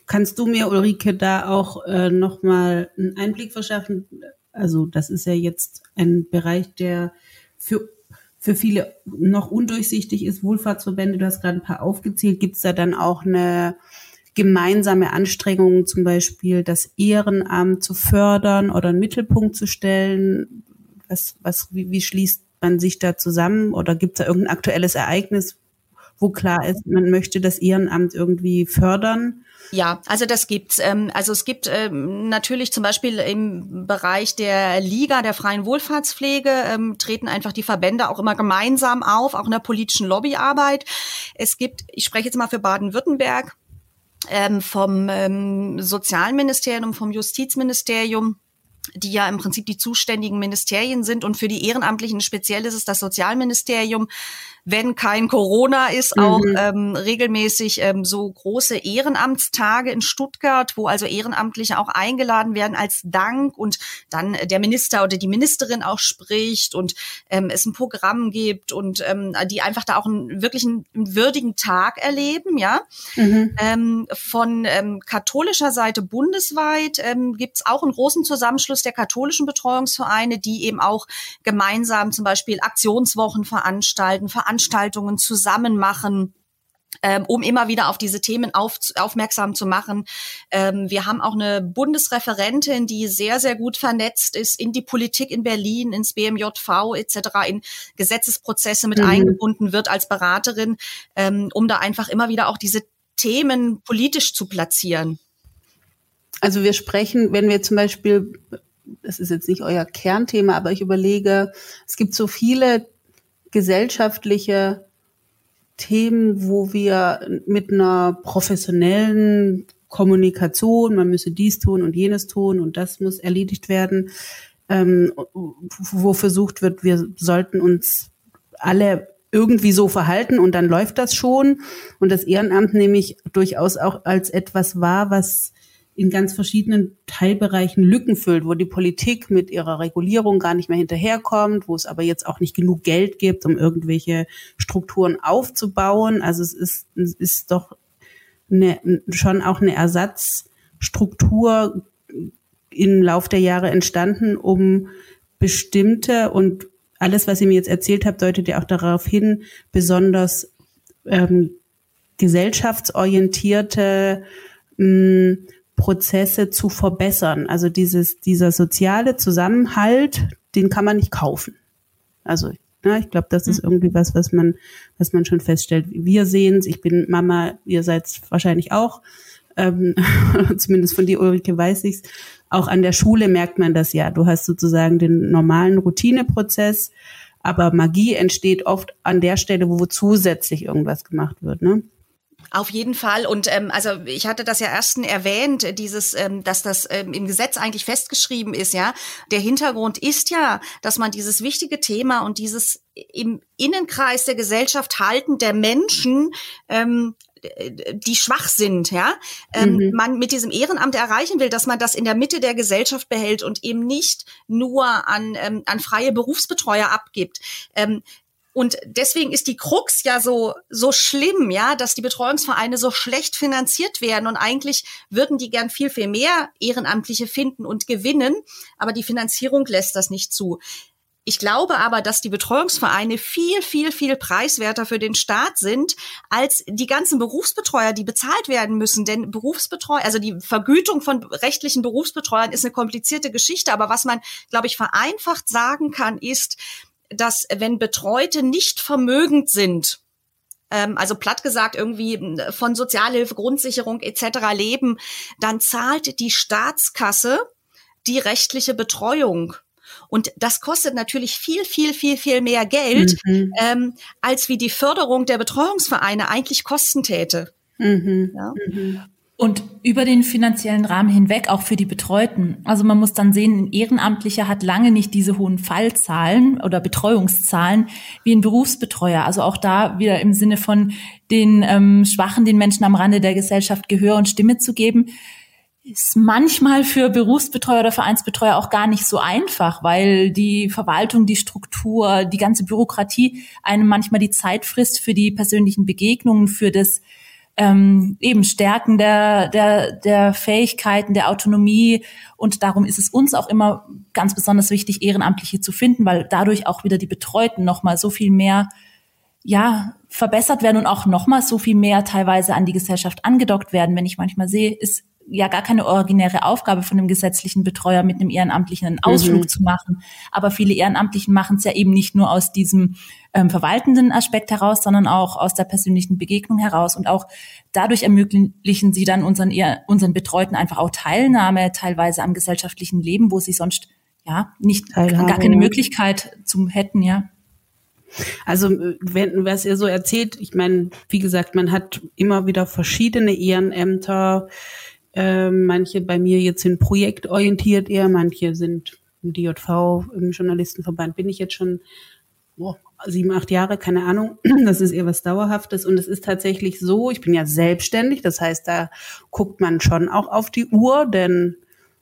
Speaker 2: Kannst du mir, Ulrike, da auch äh, nochmal einen Einblick verschaffen? Also das ist ja jetzt ein Bereich, der für für viele noch undurchsichtig ist, Wohlfahrtsverbände, du hast gerade ein paar aufgezählt, gibt es da dann auch eine gemeinsame Anstrengung, zum Beispiel das Ehrenamt zu fördern oder einen Mittelpunkt zu stellen? Was, was, wie, wie schließt man sich da zusammen? Oder gibt es da irgendein aktuelles Ereignis, wo klar ist, man möchte das Ehrenamt irgendwie fördern?
Speaker 3: Ja, also das gibt's. Ähm, also es gibt ähm, natürlich zum Beispiel im Bereich der Liga der freien Wohlfahrtspflege ähm, treten einfach die Verbände auch immer gemeinsam auf, auch in der politischen Lobbyarbeit. Es gibt, ich spreche jetzt mal für Baden-Württemberg, vom Sozialministerium, vom Justizministerium die ja im Prinzip die zuständigen Ministerien sind. Und für die Ehrenamtlichen speziell ist es das Sozialministerium, wenn kein Corona ist, auch mhm. ähm, regelmäßig ähm, so große Ehrenamtstage in Stuttgart, wo also Ehrenamtliche auch eingeladen werden als Dank und dann der Minister oder die Ministerin auch spricht und ähm, es ein Programm gibt und ähm, die einfach da auch einen wirklich einen, einen würdigen Tag erleben, ja. Mhm. Ähm, von ähm, katholischer Seite bundesweit ähm, gibt es auch einen großen Zusammenschluss der katholischen Betreuungsvereine, die eben auch gemeinsam zum Beispiel Aktionswochen veranstalten, veranstalten Veranstaltungen zusammen machen ähm, um immer wieder auf diese Themen auf, aufmerksam zu machen. Ähm, wir haben auch eine Bundesreferentin, die sehr, sehr gut vernetzt ist in die Politik in Berlin, ins BMJV etc., in Gesetzesprozesse mit mhm. eingebunden wird als Beraterin, ähm, um da einfach immer wieder auch diese Themen politisch zu platzieren.
Speaker 2: Also wir sprechen, wenn wir zum Beispiel, das ist jetzt nicht euer Kernthema, aber ich überlege, es gibt so viele gesellschaftliche Themen, wo wir mit einer professionellen Kommunikation, man müsse dies tun und jenes tun und das muss erledigt werden, ähm, wo versucht wird, wir sollten uns alle irgendwie so verhalten und dann läuft das schon. Und das Ehrenamt nehme ich durchaus auch als etwas wahr, was in ganz verschiedenen Teilbereichen Lücken füllt, wo die Politik mit ihrer Regulierung gar nicht mehr hinterherkommt, wo es aber jetzt auch nicht genug Geld gibt, um irgendwelche Strukturen aufzubauen. Also es ist, es ist doch eine, schon auch eine Ersatzstruktur im Lauf der Jahre entstanden, um bestimmte und alles, was ihr mir jetzt erzählt habt, deutet ja auch darauf hin, besonders ähm, gesellschaftsorientierte mh, Prozesse zu verbessern. Also dieses, dieser soziale Zusammenhalt, den kann man nicht kaufen. Also ja, ich glaube, das ist mhm. irgendwie was, was man, was man schon feststellt. Wir sehen es, ich bin Mama, ihr seid wahrscheinlich auch, ähm, zumindest von dir, Ulrike, weiß ich's. Auch an der Schule merkt man das ja. Du hast sozusagen den normalen Routineprozess, aber Magie entsteht oft an der Stelle, wo zusätzlich irgendwas gemacht wird. Ne?
Speaker 3: Auf jeden Fall. Und ähm, also ich hatte das ja erst erwähnt, dieses, ähm, dass das ähm, im Gesetz eigentlich festgeschrieben ist, ja. Der Hintergrund ist ja, dass man dieses wichtige Thema und dieses im Innenkreis der Gesellschaft halten der Menschen ähm, die schwach sind, ja, ähm, mhm. man mit diesem Ehrenamt erreichen will, dass man das in der Mitte der Gesellschaft behält und eben nicht nur an, ähm, an freie Berufsbetreuer abgibt. Ähm, und deswegen ist die Krux ja so, so schlimm, ja, dass die Betreuungsvereine so schlecht finanziert werden. Und eigentlich würden die gern viel, viel mehr Ehrenamtliche finden und gewinnen. Aber die Finanzierung lässt das nicht zu. Ich glaube aber, dass die Betreuungsvereine viel, viel, viel preiswerter für den Staat sind als die ganzen Berufsbetreuer, die bezahlt werden müssen. Denn Berufsbetreuer, also die Vergütung von rechtlichen Berufsbetreuern ist eine komplizierte Geschichte. Aber was man, glaube ich, vereinfacht sagen kann, ist, dass wenn Betreute nicht vermögend sind, ähm, also platt gesagt irgendwie hm, von Sozialhilfe, Grundsicherung etc. leben, dann zahlt die Staatskasse die rechtliche Betreuung. Und das kostet natürlich viel, viel, viel, viel mehr Geld, mhm. ähm, als wie die Förderung der Betreuungsvereine eigentlich kosten täte. Mhm. Ja? Mhm
Speaker 4: und über den finanziellen Rahmen hinweg auch für die Betreuten. Also man muss dann sehen, ein Ehrenamtlicher hat lange nicht diese hohen Fallzahlen oder Betreuungszahlen wie ein Berufsbetreuer. Also auch da wieder im Sinne von den ähm, Schwachen, den Menschen am Rande der Gesellschaft Gehör und Stimme zu geben, ist manchmal für Berufsbetreuer oder Vereinsbetreuer auch gar nicht so einfach, weil die Verwaltung, die Struktur, die ganze Bürokratie einem manchmal die Zeit frisst für die persönlichen Begegnungen, für das ähm, eben Stärken der, der, der Fähigkeiten, der Autonomie. Und darum ist es uns auch immer ganz besonders wichtig, Ehrenamtliche zu finden, weil dadurch auch wieder die Betreuten nochmal so viel mehr ja, verbessert werden und auch nochmal so viel mehr teilweise an die Gesellschaft angedockt werden. Wenn ich manchmal sehe, ist ja gar keine originäre Aufgabe von einem gesetzlichen Betreuer mit einem Ehrenamtlichen einen Ausflug mhm. zu machen. Aber viele Ehrenamtlichen machen es ja eben nicht nur aus diesem ähm, verwaltenden Aspekt heraus, sondern auch aus der persönlichen Begegnung heraus. Und auch dadurch ermöglichen sie dann unseren, unseren Betreuten einfach auch Teilnahme teilweise am gesellschaftlichen Leben, wo sie sonst ja nicht Teilhabe, gar keine Möglichkeit zum hätten, ja.
Speaker 2: Also wenn was ihr so erzählt, ich meine, wie gesagt, man hat immer wieder verschiedene Ehrenämter, ähm, manche bei mir jetzt sind projektorientiert eher, manche sind im DJV, im Journalistenverband bin ich jetzt schon oh, sieben, acht Jahre, keine Ahnung. Das ist eher was Dauerhaftes. Und es ist tatsächlich so, ich bin ja selbstständig, das heißt, da guckt man schon auch auf die Uhr, denn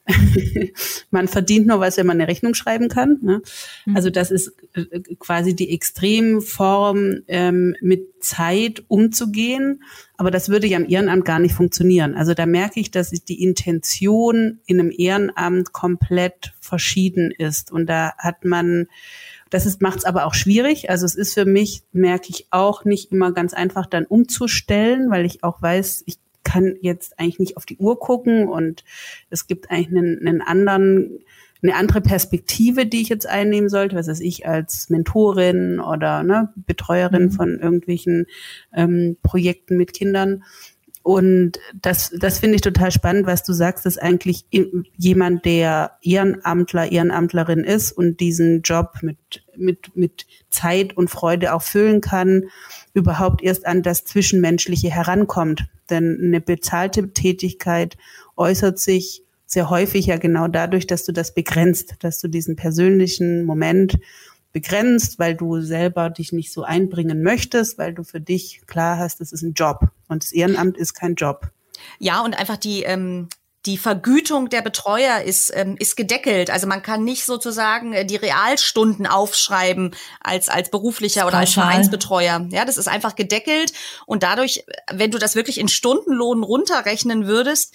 Speaker 2: man verdient nur was, wenn man eine Rechnung schreiben kann. Ne? Mhm. Also das ist äh, quasi die Extremform, ähm, mit Zeit umzugehen. Aber das würde ja im Ehrenamt gar nicht funktionieren. Also da merke ich, dass die Intention in einem Ehrenamt komplett verschieden ist. Und da hat man das ist macht es aber auch schwierig. Also es ist für mich, merke ich auch, nicht immer ganz einfach dann umzustellen, weil ich auch weiß, ich kann jetzt eigentlich nicht auf die Uhr gucken und es gibt eigentlich einen, einen anderen, eine andere Perspektive, die ich jetzt einnehmen sollte, was weiß ich, als Mentorin oder ne, Betreuerin mhm. von irgendwelchen ähm, Projekten mit Kindern. Und das, das finde ich total spannend, was du sagst, dass eigentlich jemand, der Ehrenamtler, Ehrenamtlerin ist und diesen Job mit, mit, mit Zeit und Freude auch füllen kann, überhaupt erst an das Zwischenmenschliche herankommt. Denn eine bezahlte Tätigkeit äußert sich sehr häufig ja genau dadurch, dass du das begrenzt, dass du diesen persönlichen Moment begrenzt, weil du selber dich nicht so einbringen möchtest, weil du für dich klar hast, das ist ein Job und das Ehrenamt ist kein Job.
Speaker 3: Ja, und einfach die, ähm, die Vergütung der Betreuer ist, ähm, ist gedeckelt. Also man kann nicht sozusagen äh, die Realstunden aufschreiben als, als beruflicher oder als Vereinsbetreuer. Ja, das ist einfach gedeckelt. Und dadurch, wenn du das wirklich in Stundenlohn runterrechnen würdest,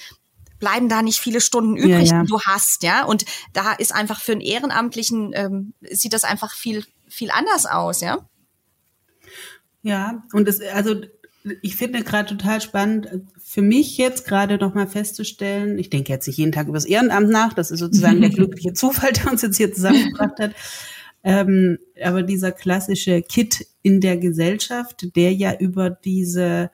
Speaker 3: bleiben da nicht viele Stunden übrig, ja, ja. die du hast, ja. Und da ist einfach für einen Ehrenamtlichen ähm, sieht das einfach viel viel anders aus, ja.
Speaker 2: Ja, und es also ich finde gerade total spannend, für mich jetzt gerade nochmal festzustellen, ich denke jetzt nicht jeden Tag über das Ehrenamt nach, das ist sozusagen der glückliche Zufall, der uns jetzt hier zusammengebracht hat. Ähm, aber dieser klassische Kit in der Gesellschaft, der ja über diese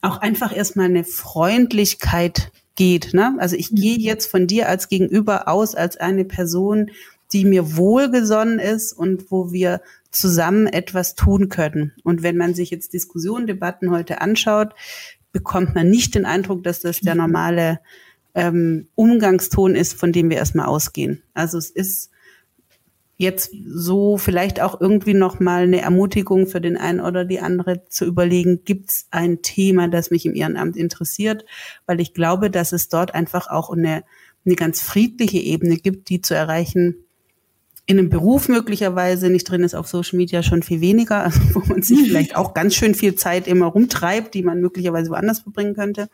Speaker 2: auch einfach erstmal eine Freundlichkeit geht. Ne? Also ich gehe mhm. jetzt von dir als Gegenüber aus als eine Person, die mir wohlgesonnen ist und wo wir zusammen etwas tun können. Und wenn man sich jetzt Diskussionen, Debatten heute anschaut, bekommt man nicht den Eindruck, dass das der normale ähm, Umgangston ist, von dem wir erstmal ausgehen. Also es ist jetzt so vielleicht auch irgendwie noch mal eine Ermutigung für den einen oder die andere zu überlegen, gibt es ein Thema, das mich im Ehrenamt interessiert, weil ich glaube, dass es dort einfach auch eine, eine ganz friedliche Ebene gibt, die zu erreichen in einem Beruf möglicherweise nicht drin ist, auf Social Media schon viel weniger, also wo man sich vielleicht auch ganz schön viel Zeit immer rumtreibt, die man möglicherweise woanders verbringen könnte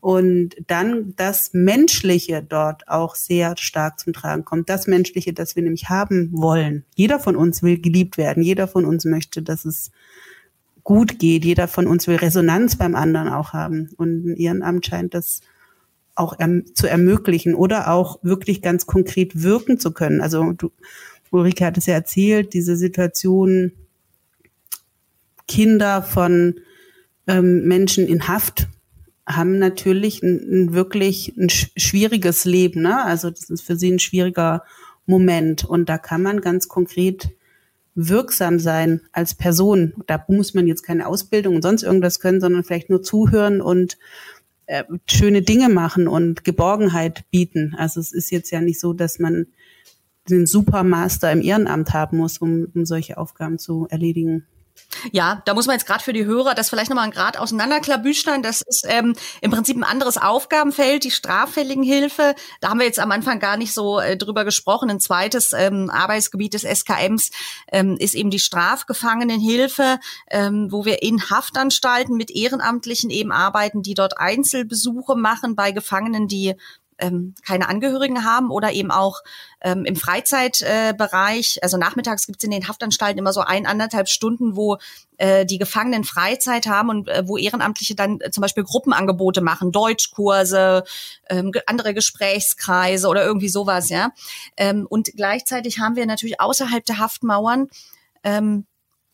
Speaker 2: und dann das Menschliche dort auch sehr stark zum Tragen kommt. Das Menschliche, das wir nämlich haben wollen. Jeder von uns will geliebt werden. Jeder von uns möchte, dass es gut geht. Jeder von uns will Resonanz beim anderen auch haben. Und ein Ehrenamt scheint das auch erm zu ermöglichen oder auch wirklich ganz konkret wirken zu können. Also du, Ulrike hat es ja erzählt, diese Situation, Kinder von ähm, Menschen in Haft haben natürlich ein, ein wirklich ein schwieriges Leben. Ne? Also das ist für sie ein schwieriger Moment. Und da kann man ganz konkret wirksam sein als Person. Da muss man jetzt keine Ausbildung und sonst irgendwas können, sondern vielleicht nur zuhören und äh, schöne Dinge machen und Geborgenheit bieten. Also es ist jetzt ja nicht so, dass man den Supermaster im Ehrenamt haben muss, um, um solche Aufgaben zu erledigen.
Speaker 3: Ja, da muss man jetzt gerade für die Hörer das vielleicht nochmal ein Grad auseinanderklabüstern. Das ist ähm, im Prinzip ein anderes Aufgabenfeld, die Straffälligenhilfe. Da haben wir jetzt am Anfang gar nicht so äh, drüber gesprochen. Ein zweites ähm, Arbeitsgebiet des SKMs ähm, ist eben die Strafgefangenenhilfe, ähm, wo wir in Haftanstalten mit Ehrenamtlichen eben arbeiten, die dort Einzelbesuche machen bei Gefangenen, die ähm, keine Angehörigen haben oder eben auch ähm, im Freizeitbereich, äh, also nachmittags gibt es in den Haftanstalten immer so ein, anderthalb Stunden, wo äh, die Gefangenen Freizeit haben und äh, wo Ehrenamtliche dann äh, zum Beispiel Gruppenangebote machen, Deutschkurse, ähm, andere Gesprächskreise oder irgendwie sowas, ja. Ähm, und gleichzeitig haben wir natürlich außerhalb der Haftmauern ähm,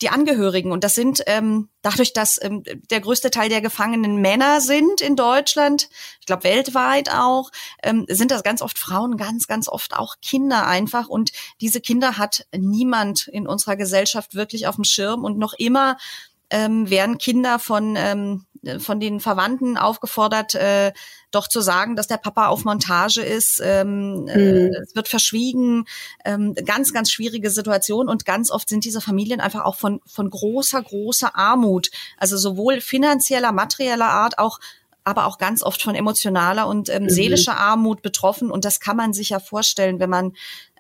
Speaker 3: die Angehörigen. Und das sind ähm, dadurch, dass ähm, der größte Teil der Gefangenen Männer sind in Deutschland, ich glaube weltweit auch, ähm, sind das ganz oft Frauen, ganz, ganz oft auch Kinder einfach. Und diese Kinder hat niemand in unserer Gesellschaft wirklich auf dem Schirm. Und noch immer ähm, werden Kinder von ähm, von den Verwandten aufgefordert, äh, doch zu sagen, dass der Papa auf Montage ist. Ähm, äh, mhm. äh, es wird verschwiegen. Ähm, ganz, ganz schwierige Situation. Und ganz oft sind diese Familien einfach auch von, von großer, großer Armut. Also sowohl finanzieller, materieller Art, auch aber auch ganz oft von emotionaler und ähm, mhm. seelischer Armut betroffen. Und das kann man sich ja vorstellen, wenn man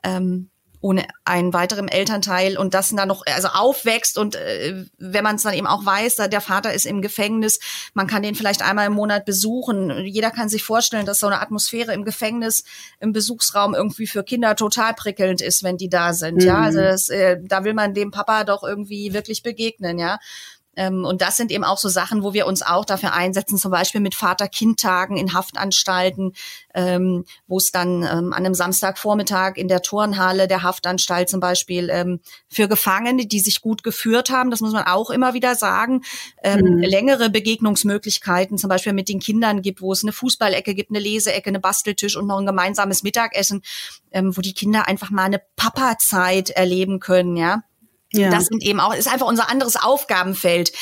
Speaker 3: ähm, ohne einen weiteren Elternteil und das dann noch also aufwächst und äh, wenn man es dann eben auch weiß, da der Vater ist im Gefängnis, man kann den vielleicht einmal im Monat besuchen. Jeder kann sich vorstellen, dass so eine Atmosphäre im Gefängnis, im Besuchsraum irgendwie für Kinder total prickelnd ist, wenn die da sind. Mhm. Ja, also das, äh, da will man dem Papa doch irgendwie wirklich begegnen, ja. Ähm, und das sind eben auch so Sachen, wo wir uns auch dafür einsetzen, zum Beispiel mit Vater-Kind-Tagen in Haftanstalten, ähm, wo es dann ähm, an einem Samstagvormittag in der Turnhalle der Haftanstalt zum Beispiel ähm, für Gefangene, die sich gut geführt haben, das muss man auch immer wieder sagen, ähm, mhm. längere Begegnungsmöglichkeiten zum Beispiel mit den Kindern gibt, wo es eine Fußballecke gibt, eine Leseecke, eine Basteltisch und noch ein gemeinsames Mittagessen, ähm, wo die Kinder einfach mal eine Papa-Zeit erleben können, ja. Ja. Das sind eben auch, ist einfach unser anderes Aufgabenfeld.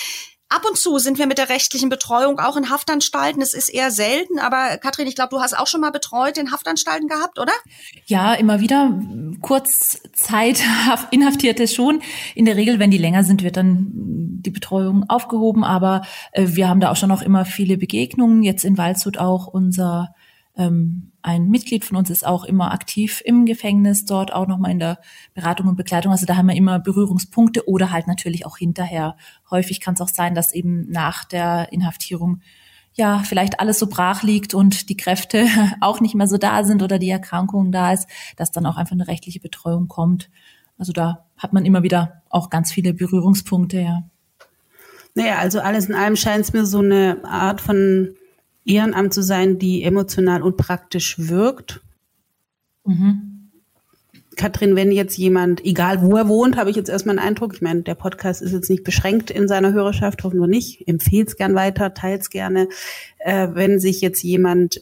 Speaker 3: ab und zu sind wir mit der rechtlichen Betreuung auch in Haftanstalten. Es ist eher selten, aber Katrin, ich glaube, du hast auch schon mal betreut in Haftanstalten gehabt, oder?
Speaker 4: Ja, immer wieder. Kurzzeit Inhaftierte schon. In der Regel, wenn die länger sind, wird dann die Betreuung aufgehoben. Aber äh, wir haben da auch schon noch immer viele Begegnungen. Jetzt in Waldshut auch unser ähm, ein Mitglied von uns ist auch immer aktiv im Gefängnis, dort auch nochmal in der Beratung und Begleitung. Also da haben wir immer Berührungspunkte oder halt natürlich auch hinterher. Häufig kann es auch sein, dass eben nach der Inhaftierung ja vielleicht alles so brach liegt und die Kräfte auch nicht mehr so da sind oder die Erkrankung da ist, dass dann auch einfach eine rechtliche Betreuung kommt. Also da hat man immer wieder auch ganz viele Berührungspunkte, ja.
Speaker 2: Naja, also alles in allem scheint es mir so eine Art von Ehrenamt zu sein, die emotional und praktisch wirkt. Mhm. Katrin, wenn jetzt jemand, egal wo er wohnt, habe ich jetzt erstmal einen Eindruck, ich meine, der Podcast ist jetzt nicht beschränkt in seiner Hörerschaft, hoffen wir nicht, empfehlt es gern weiter, teilt es gerne. Äh, wenn sich jetzt jemand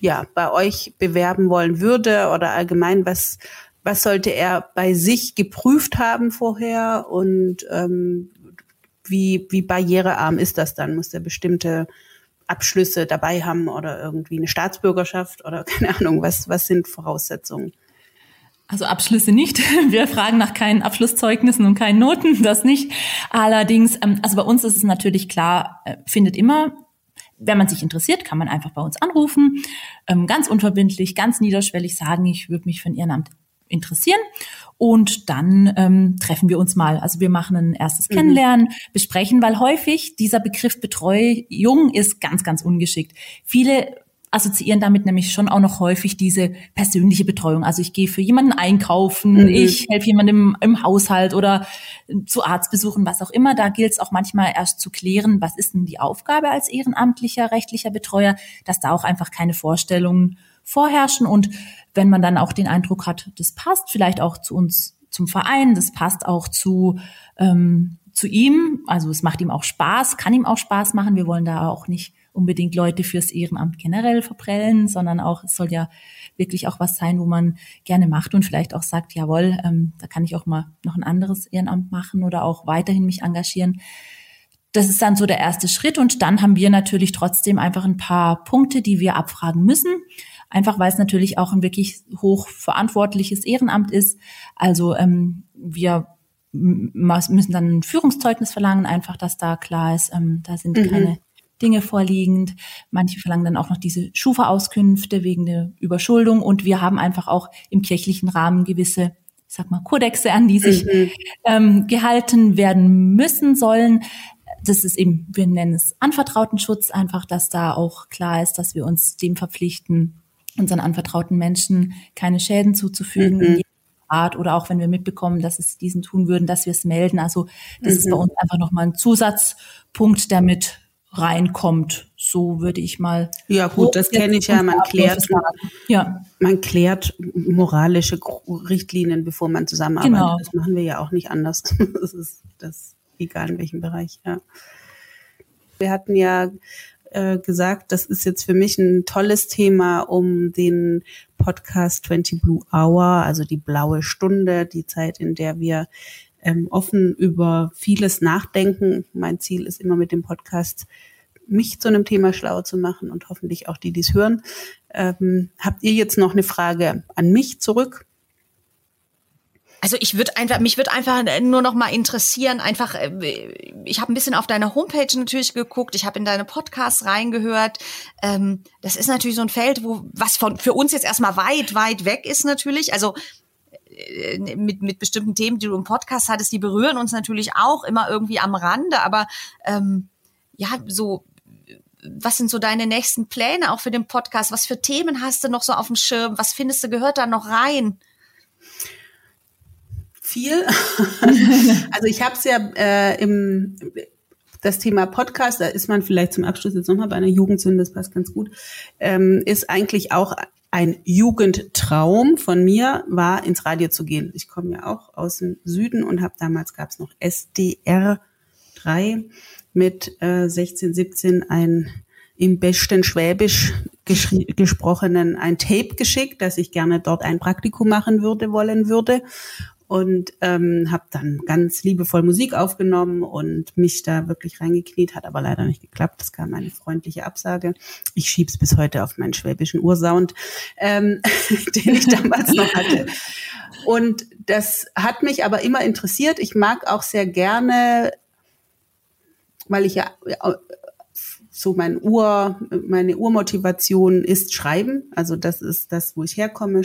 Speaker 2: ja bei euch bewerben wollen würde oder allgemein, was, was sollte er bei sich geprüft haben vorher und ähm, wie, wie barrierearm ist das dann? Muss der bestimmte Abschlüsse dabei haben oder irgendwie eine Staatsbürgerschaft oder keine Ahnung, was, was sind Voraussetzungen?
Speaker 4: Also Abschlüsse nicht. Wir fragen nach keinen Abschlusszeugnissen und keinen Noten, das nicht. Allerdings, ähm, also bei uns ist es natürlich klar, äh, findet immer wenn man sich interessiert, kann man einfach bei uns anrufen, ähm, ganz unverbindlich, ganz niederschwellig sagen, ich würde mich für ein Ehrenamt interessieren. Und dann ähm, treffen wir uns mal. Also wir machen ein erstes mhm. Kennenlernen, besprechen, weil häufig dieser Begriff Betreuung ist ganz, ganz ungeschickt. Viele assoziieren damit nämlich schon auch noch häufig diese persönliche Betreuung. Also ich gehe für jemanden einkaufen, mhm. ich helfe jemandem im, im, Haushalt oder zu Arztbesuchen, was auch immer. Da gilt es auch manchmal erst zu klären, was ist denn die Aufgabe als ehrenamtlicher rechtlicher Betreuer, dass da auch einfach keine Vorstellungen vorherrschen und wenn man dann auch den Eindruck hat, das passt vielleicht auch zu uns, zum Verein, das passt auch zu, ähm, zu ihm, also es macht ihm auch Spaß, kann ihm auch Spaß machen. Wir wollen da auch nicht unbedingt Leute fürs Ehrenamt generell verprellen, sondern auch, es soll ja wirklich auch was sein, wo man gerne macht und vielleicht auch sagt, jawohl, ähm, da kann ich auch mal noch ein anderes Ehrenamt machen oder auch weiterhin mich engagieren. Das ist dann so der erste Schritt und dann haben wir natürlich trotzdem einfach ein paar Punkte, die wir abfragen müssen. Einfach weil es natürlich auch ein wirklich hochverantwortliches Ehrenamt ist. Also ähm, wir müssen dann ein Führungszeugnis verlangen, einfach, dass da klar ist, ähm, da sind mhm. keine Dinge vorliegend. Manche verlangen dann auch noch diese Schufa-Auskünfte wegen der Überschuldung. Und wir haben einfach auch im kirchlichen Rahmen gewisse, ich sag mal, Kodexe, an die sich mhm. ähm, gehalten werden müssen sollen. Das ist eben, wir nennen es Anvertrautenschutz, einfach, dass da auch klar ist, dass wir uns dem verpflichten, unseren anvertrauten Menschen keine Schäden zuzufügen. Mhm. Art oder auch wenn wir mitbekommen, dass es diesen tun würden, dass wir es melden. Also das mhm. ist bei mhm. uns einfach nochmal ein Zusatzpunkt, der mit reinkommt. So würde ich mal.
Speaker 2: Ja gut, das kenne ich ja. Man klärt, ja. man klärt moralische Richtlinien, bevor man zusammenarbeitet. Genau. Das machen wir ja auch nicht anders. Das ist das egal in welchem Bereich. Ja. Wir hatten ja äh, gesagt, das ist jetzt für mich ein tolles Thema, um den Podcast 20 Blue Hour, also die blaue Stunde, die Zeit, in der wir ähm, offen über vieles nachdenken. Mein Ziel ist immer mit dem Podcast mich zu einem Thema schlau zu machen und hoffentlich auch die, die es hören. Ähm, habt ihr jetzt noch eine Frage an mich zurück?
Speaker 3: Also ich würde einfach, mich würde einfach nur noch mal interessieren, einfach, äh, ich habe ein bisschen auf deine Homepage natürlich geguckt, ich habe in deine Podcasts reingehört. Ähm, das ist natürlich so ein Feld, wo was von für uns jetzt erstmal weit, weit weg ist natürlich. Also äh, mit, mit bestimmten Themen, die du im Podcast hattest, die berühren uns natürlich auch immer irgendwie am Rande, aber ähm, ja, so was sind so deine nächsten Pläne auch für den Podcast? Was für Themen hast du noch so auf dem Schirm? Was findest du gehört da noch rein?
Speaker 2: Viel. also ich habe es ja äh, im das Thema Podcast, da ist man vielleicht zum Abschluss jetzt nochmal bei einer Jugendsünde, das passt ganz gut, ähm, ist eigentlich auch ein Jugendtraum von mir, war ins Radio zu gehen. Ich komme ja auch aus dem Süden und habe damals gab es noch SDR 3 mit äh, 16, 17 ein im besten Schwäbisch gesprochenen ein Tape geschickt, dass ich gerne dort ein Praktikum machen würde, wollen würde. Und ähm, habe dann ganz liebevoll Musik aufgenommen und mich da wirklich reingekniet, hat aber leider nicht geklappt. Es kam eine freundliche Absage. Ich schieb's bis heute auf meinen schwäbischen Ursound, ähm, den ich damals noch hatte. Und das hat mich aber immer interessiert. Ich mag auch sehr gerne, weil ich ja so mein Ur, meine Urmotivation ist Schreiben. Also das ist das, wo ich herkomme.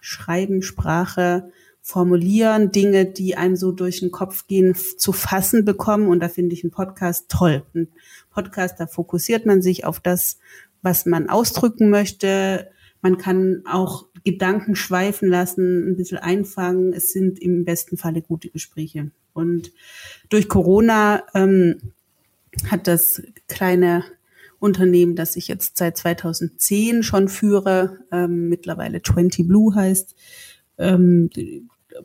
Speaker 2: Schreiben, Sprache, formulieren, Dinge, die einem so durch den Kopf gehen, zu fassen bekommen. Und da finde ich einen Podcast toll. Ein Podcast, da fokussiert man sich auf das, was man ausdrücken möchte. Man kann auch Gedanken schweifen lassen, ein bisschen einfangen. Es sind im besten Falle gute Gespräche. Und durch Corona ähm, hat das kleine Unternehmen, das ich jetzt seit 2010 schon führe, ähm, mittlerweile 20 Blue heißt, ähm,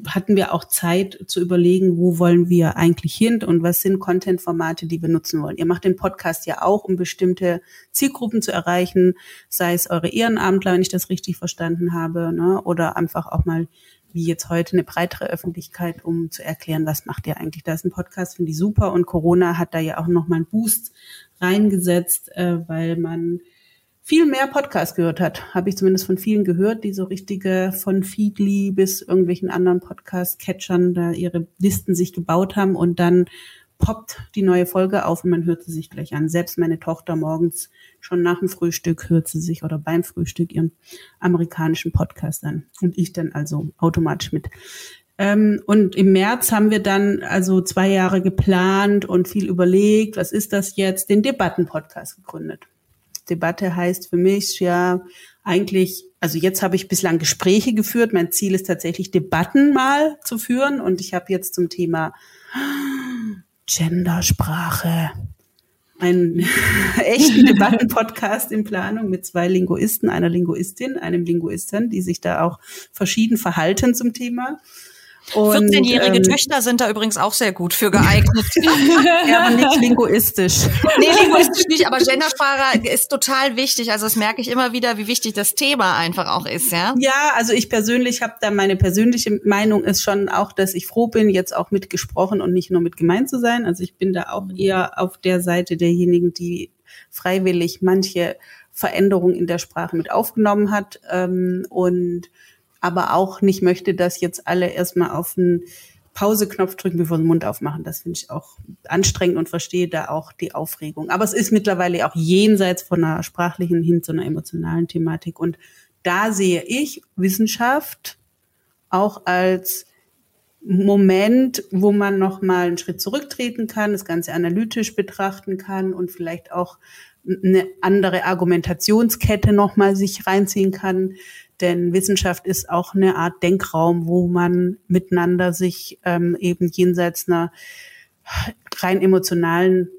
Speaker 2: hatten wir auch Zeit zu überlegen, wo wollen wir eigentlich hin und was sind Content-Formate, die wir nutzen wollen. Ihr macht den Podcast ja auch, um bestimmte Zielgruppen zu erreichen, sei es eure Ehrenamtler, wenn ich das richtig verstanden habe, ne, oder einfach auch mal wie jetzt heute eine breitere Öffentlichkeit, um zu erklären, was macht ihr eigentlich. Da ist ein Podcast, finde ich super und Corona hat da ja auch nochmal einen Boost reingesetzt, äh, weil man viel mehr Podcast gehört hat, habe ich zumindest von vielen gehört, die so richtige von Feedly bis irgendwelchen anderen Podcast-Catchern da ihre Listen sich gebaut haben und dann poppt die neue Folge auf und man hört sie sich gleich an. Selbst meine Tochter morgens schon nach dem Frühstück hört sie sich oder beim Frühstück ihren amerikanischen Podcast an und ich dann also automatisch mit. Ähm, und im März haben wir dann also zwei Jahre geplant und viel überlegt, was ist das jetzt, den Debatten-Podcast gegründet. Debatte heißt für mich ja eigentlich, also jetzt habe ich bislang Gespräche geführt. Mein Ziel ist tatsächlich Debatten mal zu führen und ich habe jetzt zum Thema Gendersprache einen echten Debattenpodcast in Planung mit zwei Linguisten, einer Linguistin, einem Linguisten, die sich da auch verschieden verhalten zum Thema.
Speaker 3: 14-jährige ähm, Töchter sind da übrigens auch sehr gut für geeignet.
Speaker 2: ja, aber nicht linguistisch.
Speaker 3: Nee, linguistisch nicht, aber Gendersprache ist total wichtig. Also das merke ich immer wieder, wie wichtig das Thema einfach auch ist, ja?
Speaker 2: Ja, also ich persönlich habe da meine persönliche Meinung ist schon auch, dass ich froh bin, jetzt auch mitgesprochen und nicht nur mit gemeint zu sein. Also ich bin da auch eher auf der Seite derjenigen, die freiwillig manche Veränderungen in der Sprache mit aufgenommen hat. Ähm, und aber auch nicht möchte, dass jetzt alle erstmal auf den Pauseknopf drücken, bevor sie den Mund aufmachen. Das finde ich auch anstrengend und verstehe da auch die Aufregung. Aber es ist mittlerweile auch jenseits von einer sprachlichen hin zu einer emotionalen Thematik. Und da sehe ich Wissenschaft auch als Moment, wo man noch mal einen Schritt zurücktreten kann, das Ganze analytisch betrachten kann und vielleicht auch eine andere Argumentationskette noch mal sich reinziehen kann. Denn Wissenschaft ist auch eine Art Denkraum, wo man miteinander sich ähm, eben jenseits einer rein emotionalen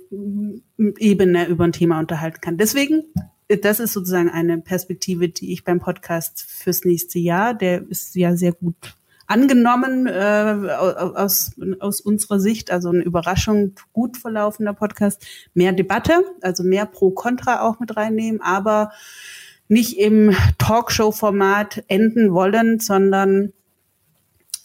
Speaker 2: Ebene über ein Thema unterhalten kann. Deswegen, das ist sozusagen eine Perspektive, die ich beim Podcast fürs nächste Jahr, der ist ja sehr gut angenommen äh, aus, aus unserer Sicht, also eine Überraschung, gut verlaufender Podcast, mehr Debatte, also mehr Pro-Contra auch mit reinnehmen, aber nicht im Talkshow-Format enden wollen, sondern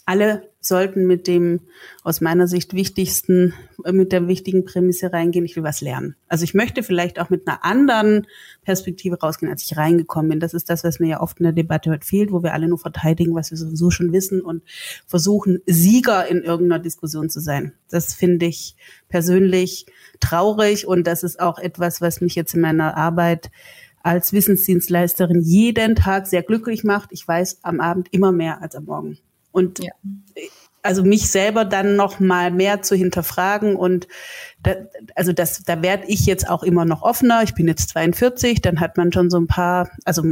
Speaker 2: alle sollten mit dem aus meiner Sicht wichtigsten, äh, mit der wichtigen Prämisse reingehen, ich will was lernen. Also ich möchte vielleicht auch mit einer anderen Perspektive rausgehen, als ich reingekommen bin. Das ist das, was mir ja oft in der Debatte heute fehlt, wo wir alle nur verteidigen, was wir sowieso schon wissen und versuchen, Sieger in irgendeiner Diskussion zu sein. Das finde ich persönlich traurig und das ist auch etwas, was mich jetzt in meiner Arbeit als Wissensdienstleisterin jeden Tag sehr glücklich macht. Ich weiß am Abend immer mehr als am Morgen. Und ja. also mich selber dann noch mal mehr zu hinterfragen und da, also das, da werde ich jetzt auch immer noch offener. Ich bin jetzt 42, dann hat man schon so ein paar, also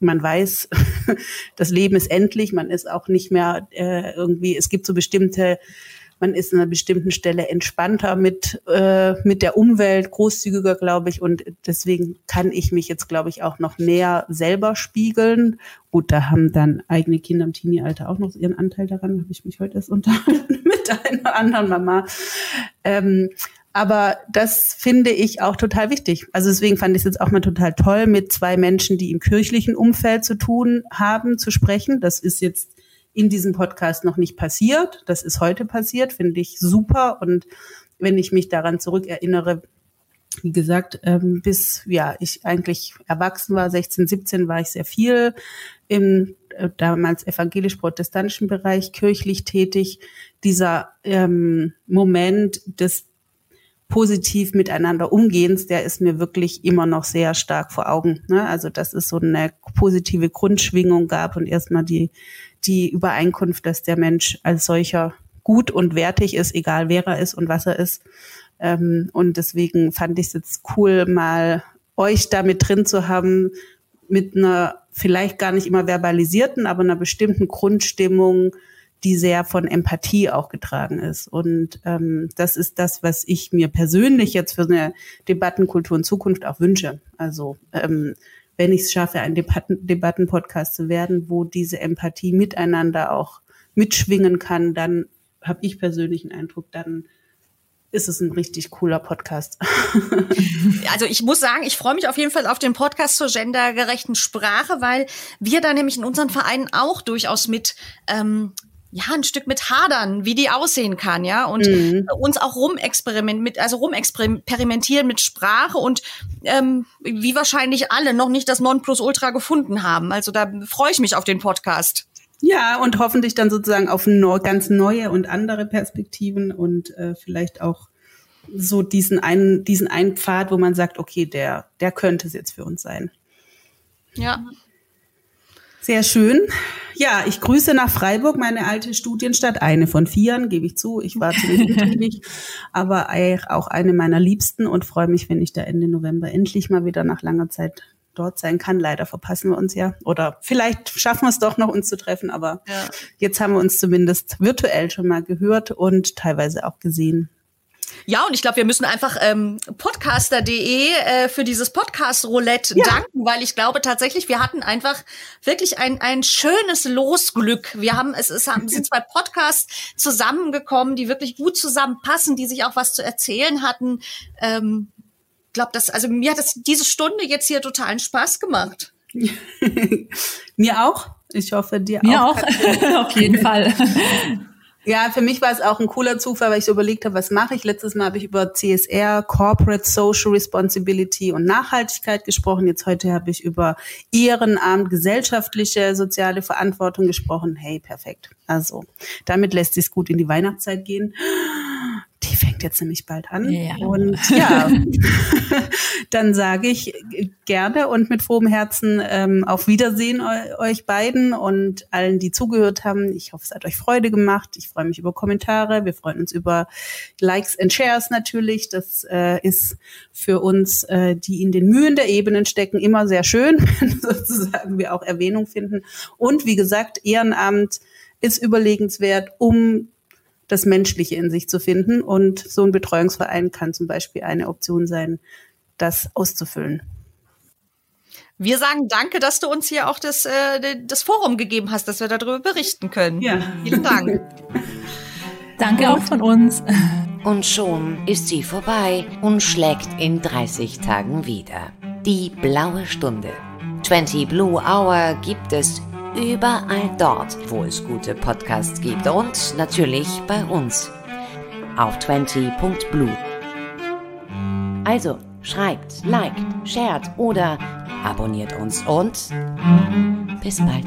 Speaker 2: man weiß, das Leben ist endlich, man ist auch nicht mehr äh, irgendwie, es gibt so bestimmte man ist an einer bestimmten Stelle entspannter mit, äh, mit der Umwelt, großzügiger, glaube ich. Und deswegen kann ich mich jetzt, glaube ich, auch noch mehr selber spiegeln. Gut, da haben dann eigene Kinder im Teenie-Alter auch noch ihren Anteil daran. Habe ich mich heute erst unterhalten mit einer anderen Mama. Ähm, aber das finde ich auch total wichtig. Also deswegen fand ich es jetzt auch mal total toll, mit zwei Menschen, die im kirchlichen Umfeld zu tun haben, zu sprechen. Das ist jetzt in diesem Podcast noch nicht passiert. Das ist heute passiert, finde ich super. Und wenn ich mich daran zurückerinnere, wie gesagt, ähm, bis ja ich eigentlich erwachsen war, 16, 17, war ich sehr viel im äh, damals evangelisch-protestantischen Bereich kirchlich tätig. Dieser ähm, Moment des positiv miteinander umgehens, der ist mir wirklich immer noch sehr stark vor Augen. Ne? Also dass es so eine positive Grundschwingung gab und erstmal die, die Übereinkunft, dass der Mensch als solcher gut und wertig ist, egal wer er ist und was er ist. Ähm, und deswegen fand ich es jetzt cool, mal euch da mit drin zu haben, mit einer vielleicht gar nicht immer verbalisierten, aber einer bestimmten Grundstimmung, die sehr von Empathie auch getragen ist. Und ähm, das ist das, was ich mir persönlich jetzt für eine Debattenkultur in Zukunft auch wünsche. Also ähm, wenn ich es schaffe, ein Debatten Debattenpodcast zu werden, wo diese Empathie miteinander auch mitschwingen kann, dann habe ich persönlich einen Eindruck, dann ist es ein richtig cooler Podcast.
Speaker 3: also ich muss sagen, ich freue mich auf jeden Fall auf den Podcast zur gendergerechten Sprache, weil wir da nämlich in unseren Vereinen auch durchaus mit ähm, ja, ein Stück mit hadern, wie die aussehen kann, ja, und mhm. uns auch rumexperiment mit, also rumexperimentieren mit Sprache und ähm, wie wahrscheinlich alle noch nicht das Nonplusultra gefunden haben. Also da freue ich mich auf den Podcast.
Speaker 2: Ja, und hoffentlich dann sozusagen auf neu, ganz neue und andere Perspektiven und äh, vielleicht auch so diesen einen, diesen einen Pfad, wo man sagt, okay, der, der könnte es jetzt für uns sein.
Speaker 3: Ja.
Speaker 2: Sehr schön. Ja, ich grüße nach Freiburg, meine alte Studienstadt, eine von vieren, gebe ich zu. Ich war ziemlich betriebig, aber auch eine meiner Liebsten und freue mich, wenn ich da Ende November endlich mal wieder nach langer Zeit dort sein kann. Leider verpassen wir uns ja. Oder vielleicht schaffen wir es doch noch, uns zu treffen, aber ja. jetzt haben wir uns zumindest virtuell schon mal gehört und teilweise auch gesehen.
Speaker 3: Ja, und ich glaube, wir müssen einfach ähm, podcaster.de äh, für dieses Podcast-Roulette ja. danken, weil ich glaube tatsächlich, wir hatten einfach wirklich ein, ein schönes Losglück. Wir haben, es, es haben, sind zwei Podcasts zusammengekommen, die wirklich gut zusammenpassen, die sich auch was zu erzählen hatten. Ähm, glaube, das, also mir hat das diese Stunde jetzt hier totalen Spaß gemacht.
Speaker 2: mir auch. Ich hoffe, dir
Speaker 4: mir auch. Mir auch, auf jeden Fall.
Speaker 2: Ja, für mich war es auch ein cooler Zufall, weil ich so überlegt habe, was mache ich. Letztes Mal habe ich über CSR, Corporate Social Responsibility und Nachhaltigkeit gesprochen. Jetzt heute habe ich über Ehrenamt, gesellschaftliche, soziale Verantwortung gesprochen. Hey, perfekt. Also, damit lässt sich gut in die Weihnachtszeit gehen jetzt nämlich bald an. Ja. Und ja, dann sage ich gerne und mit frohem Herzen ähm, auf Wiedersehen euch beiden und allen, die zugehört haben. Ich hoffe, es hat euch Freude gemacht. Ich freue mich über Kommentare. Wir freuen uns über Likes and Shares natürlich. Das äh, ist für uns, äh, die in den Mühen der Ebenen stecken, immer sehr schön, wenn sozusagen wir auch Erwähnung finden. Und wie gesagt, Ehrenamt ist überlegenswert, um das Menschliche in sich zu finden. Und so ein Betreuungsverein kann zum Beispiel eine Option sein, das auszufüllen.
Speaker 3: Wir sagen danke, dass du uns hier auch das, äh, das Forum gegeben hast, dass wir darüber berichten können.
Speaker 2: Ja.
Speaker 3: Vielen Dank.
Speaker 4: danke auch von uns.
Speaker 1: Und schon ist sie vorbei und schlägt in 30 Tagen wieder. Die blaue Stunde. 20 Blue Hour gibt es überall dort, wo es gute Podcasts gibt und natürlich bei uns auf 20.blue. Also schreibt, liked, shared oder abonniert uns und bis bald.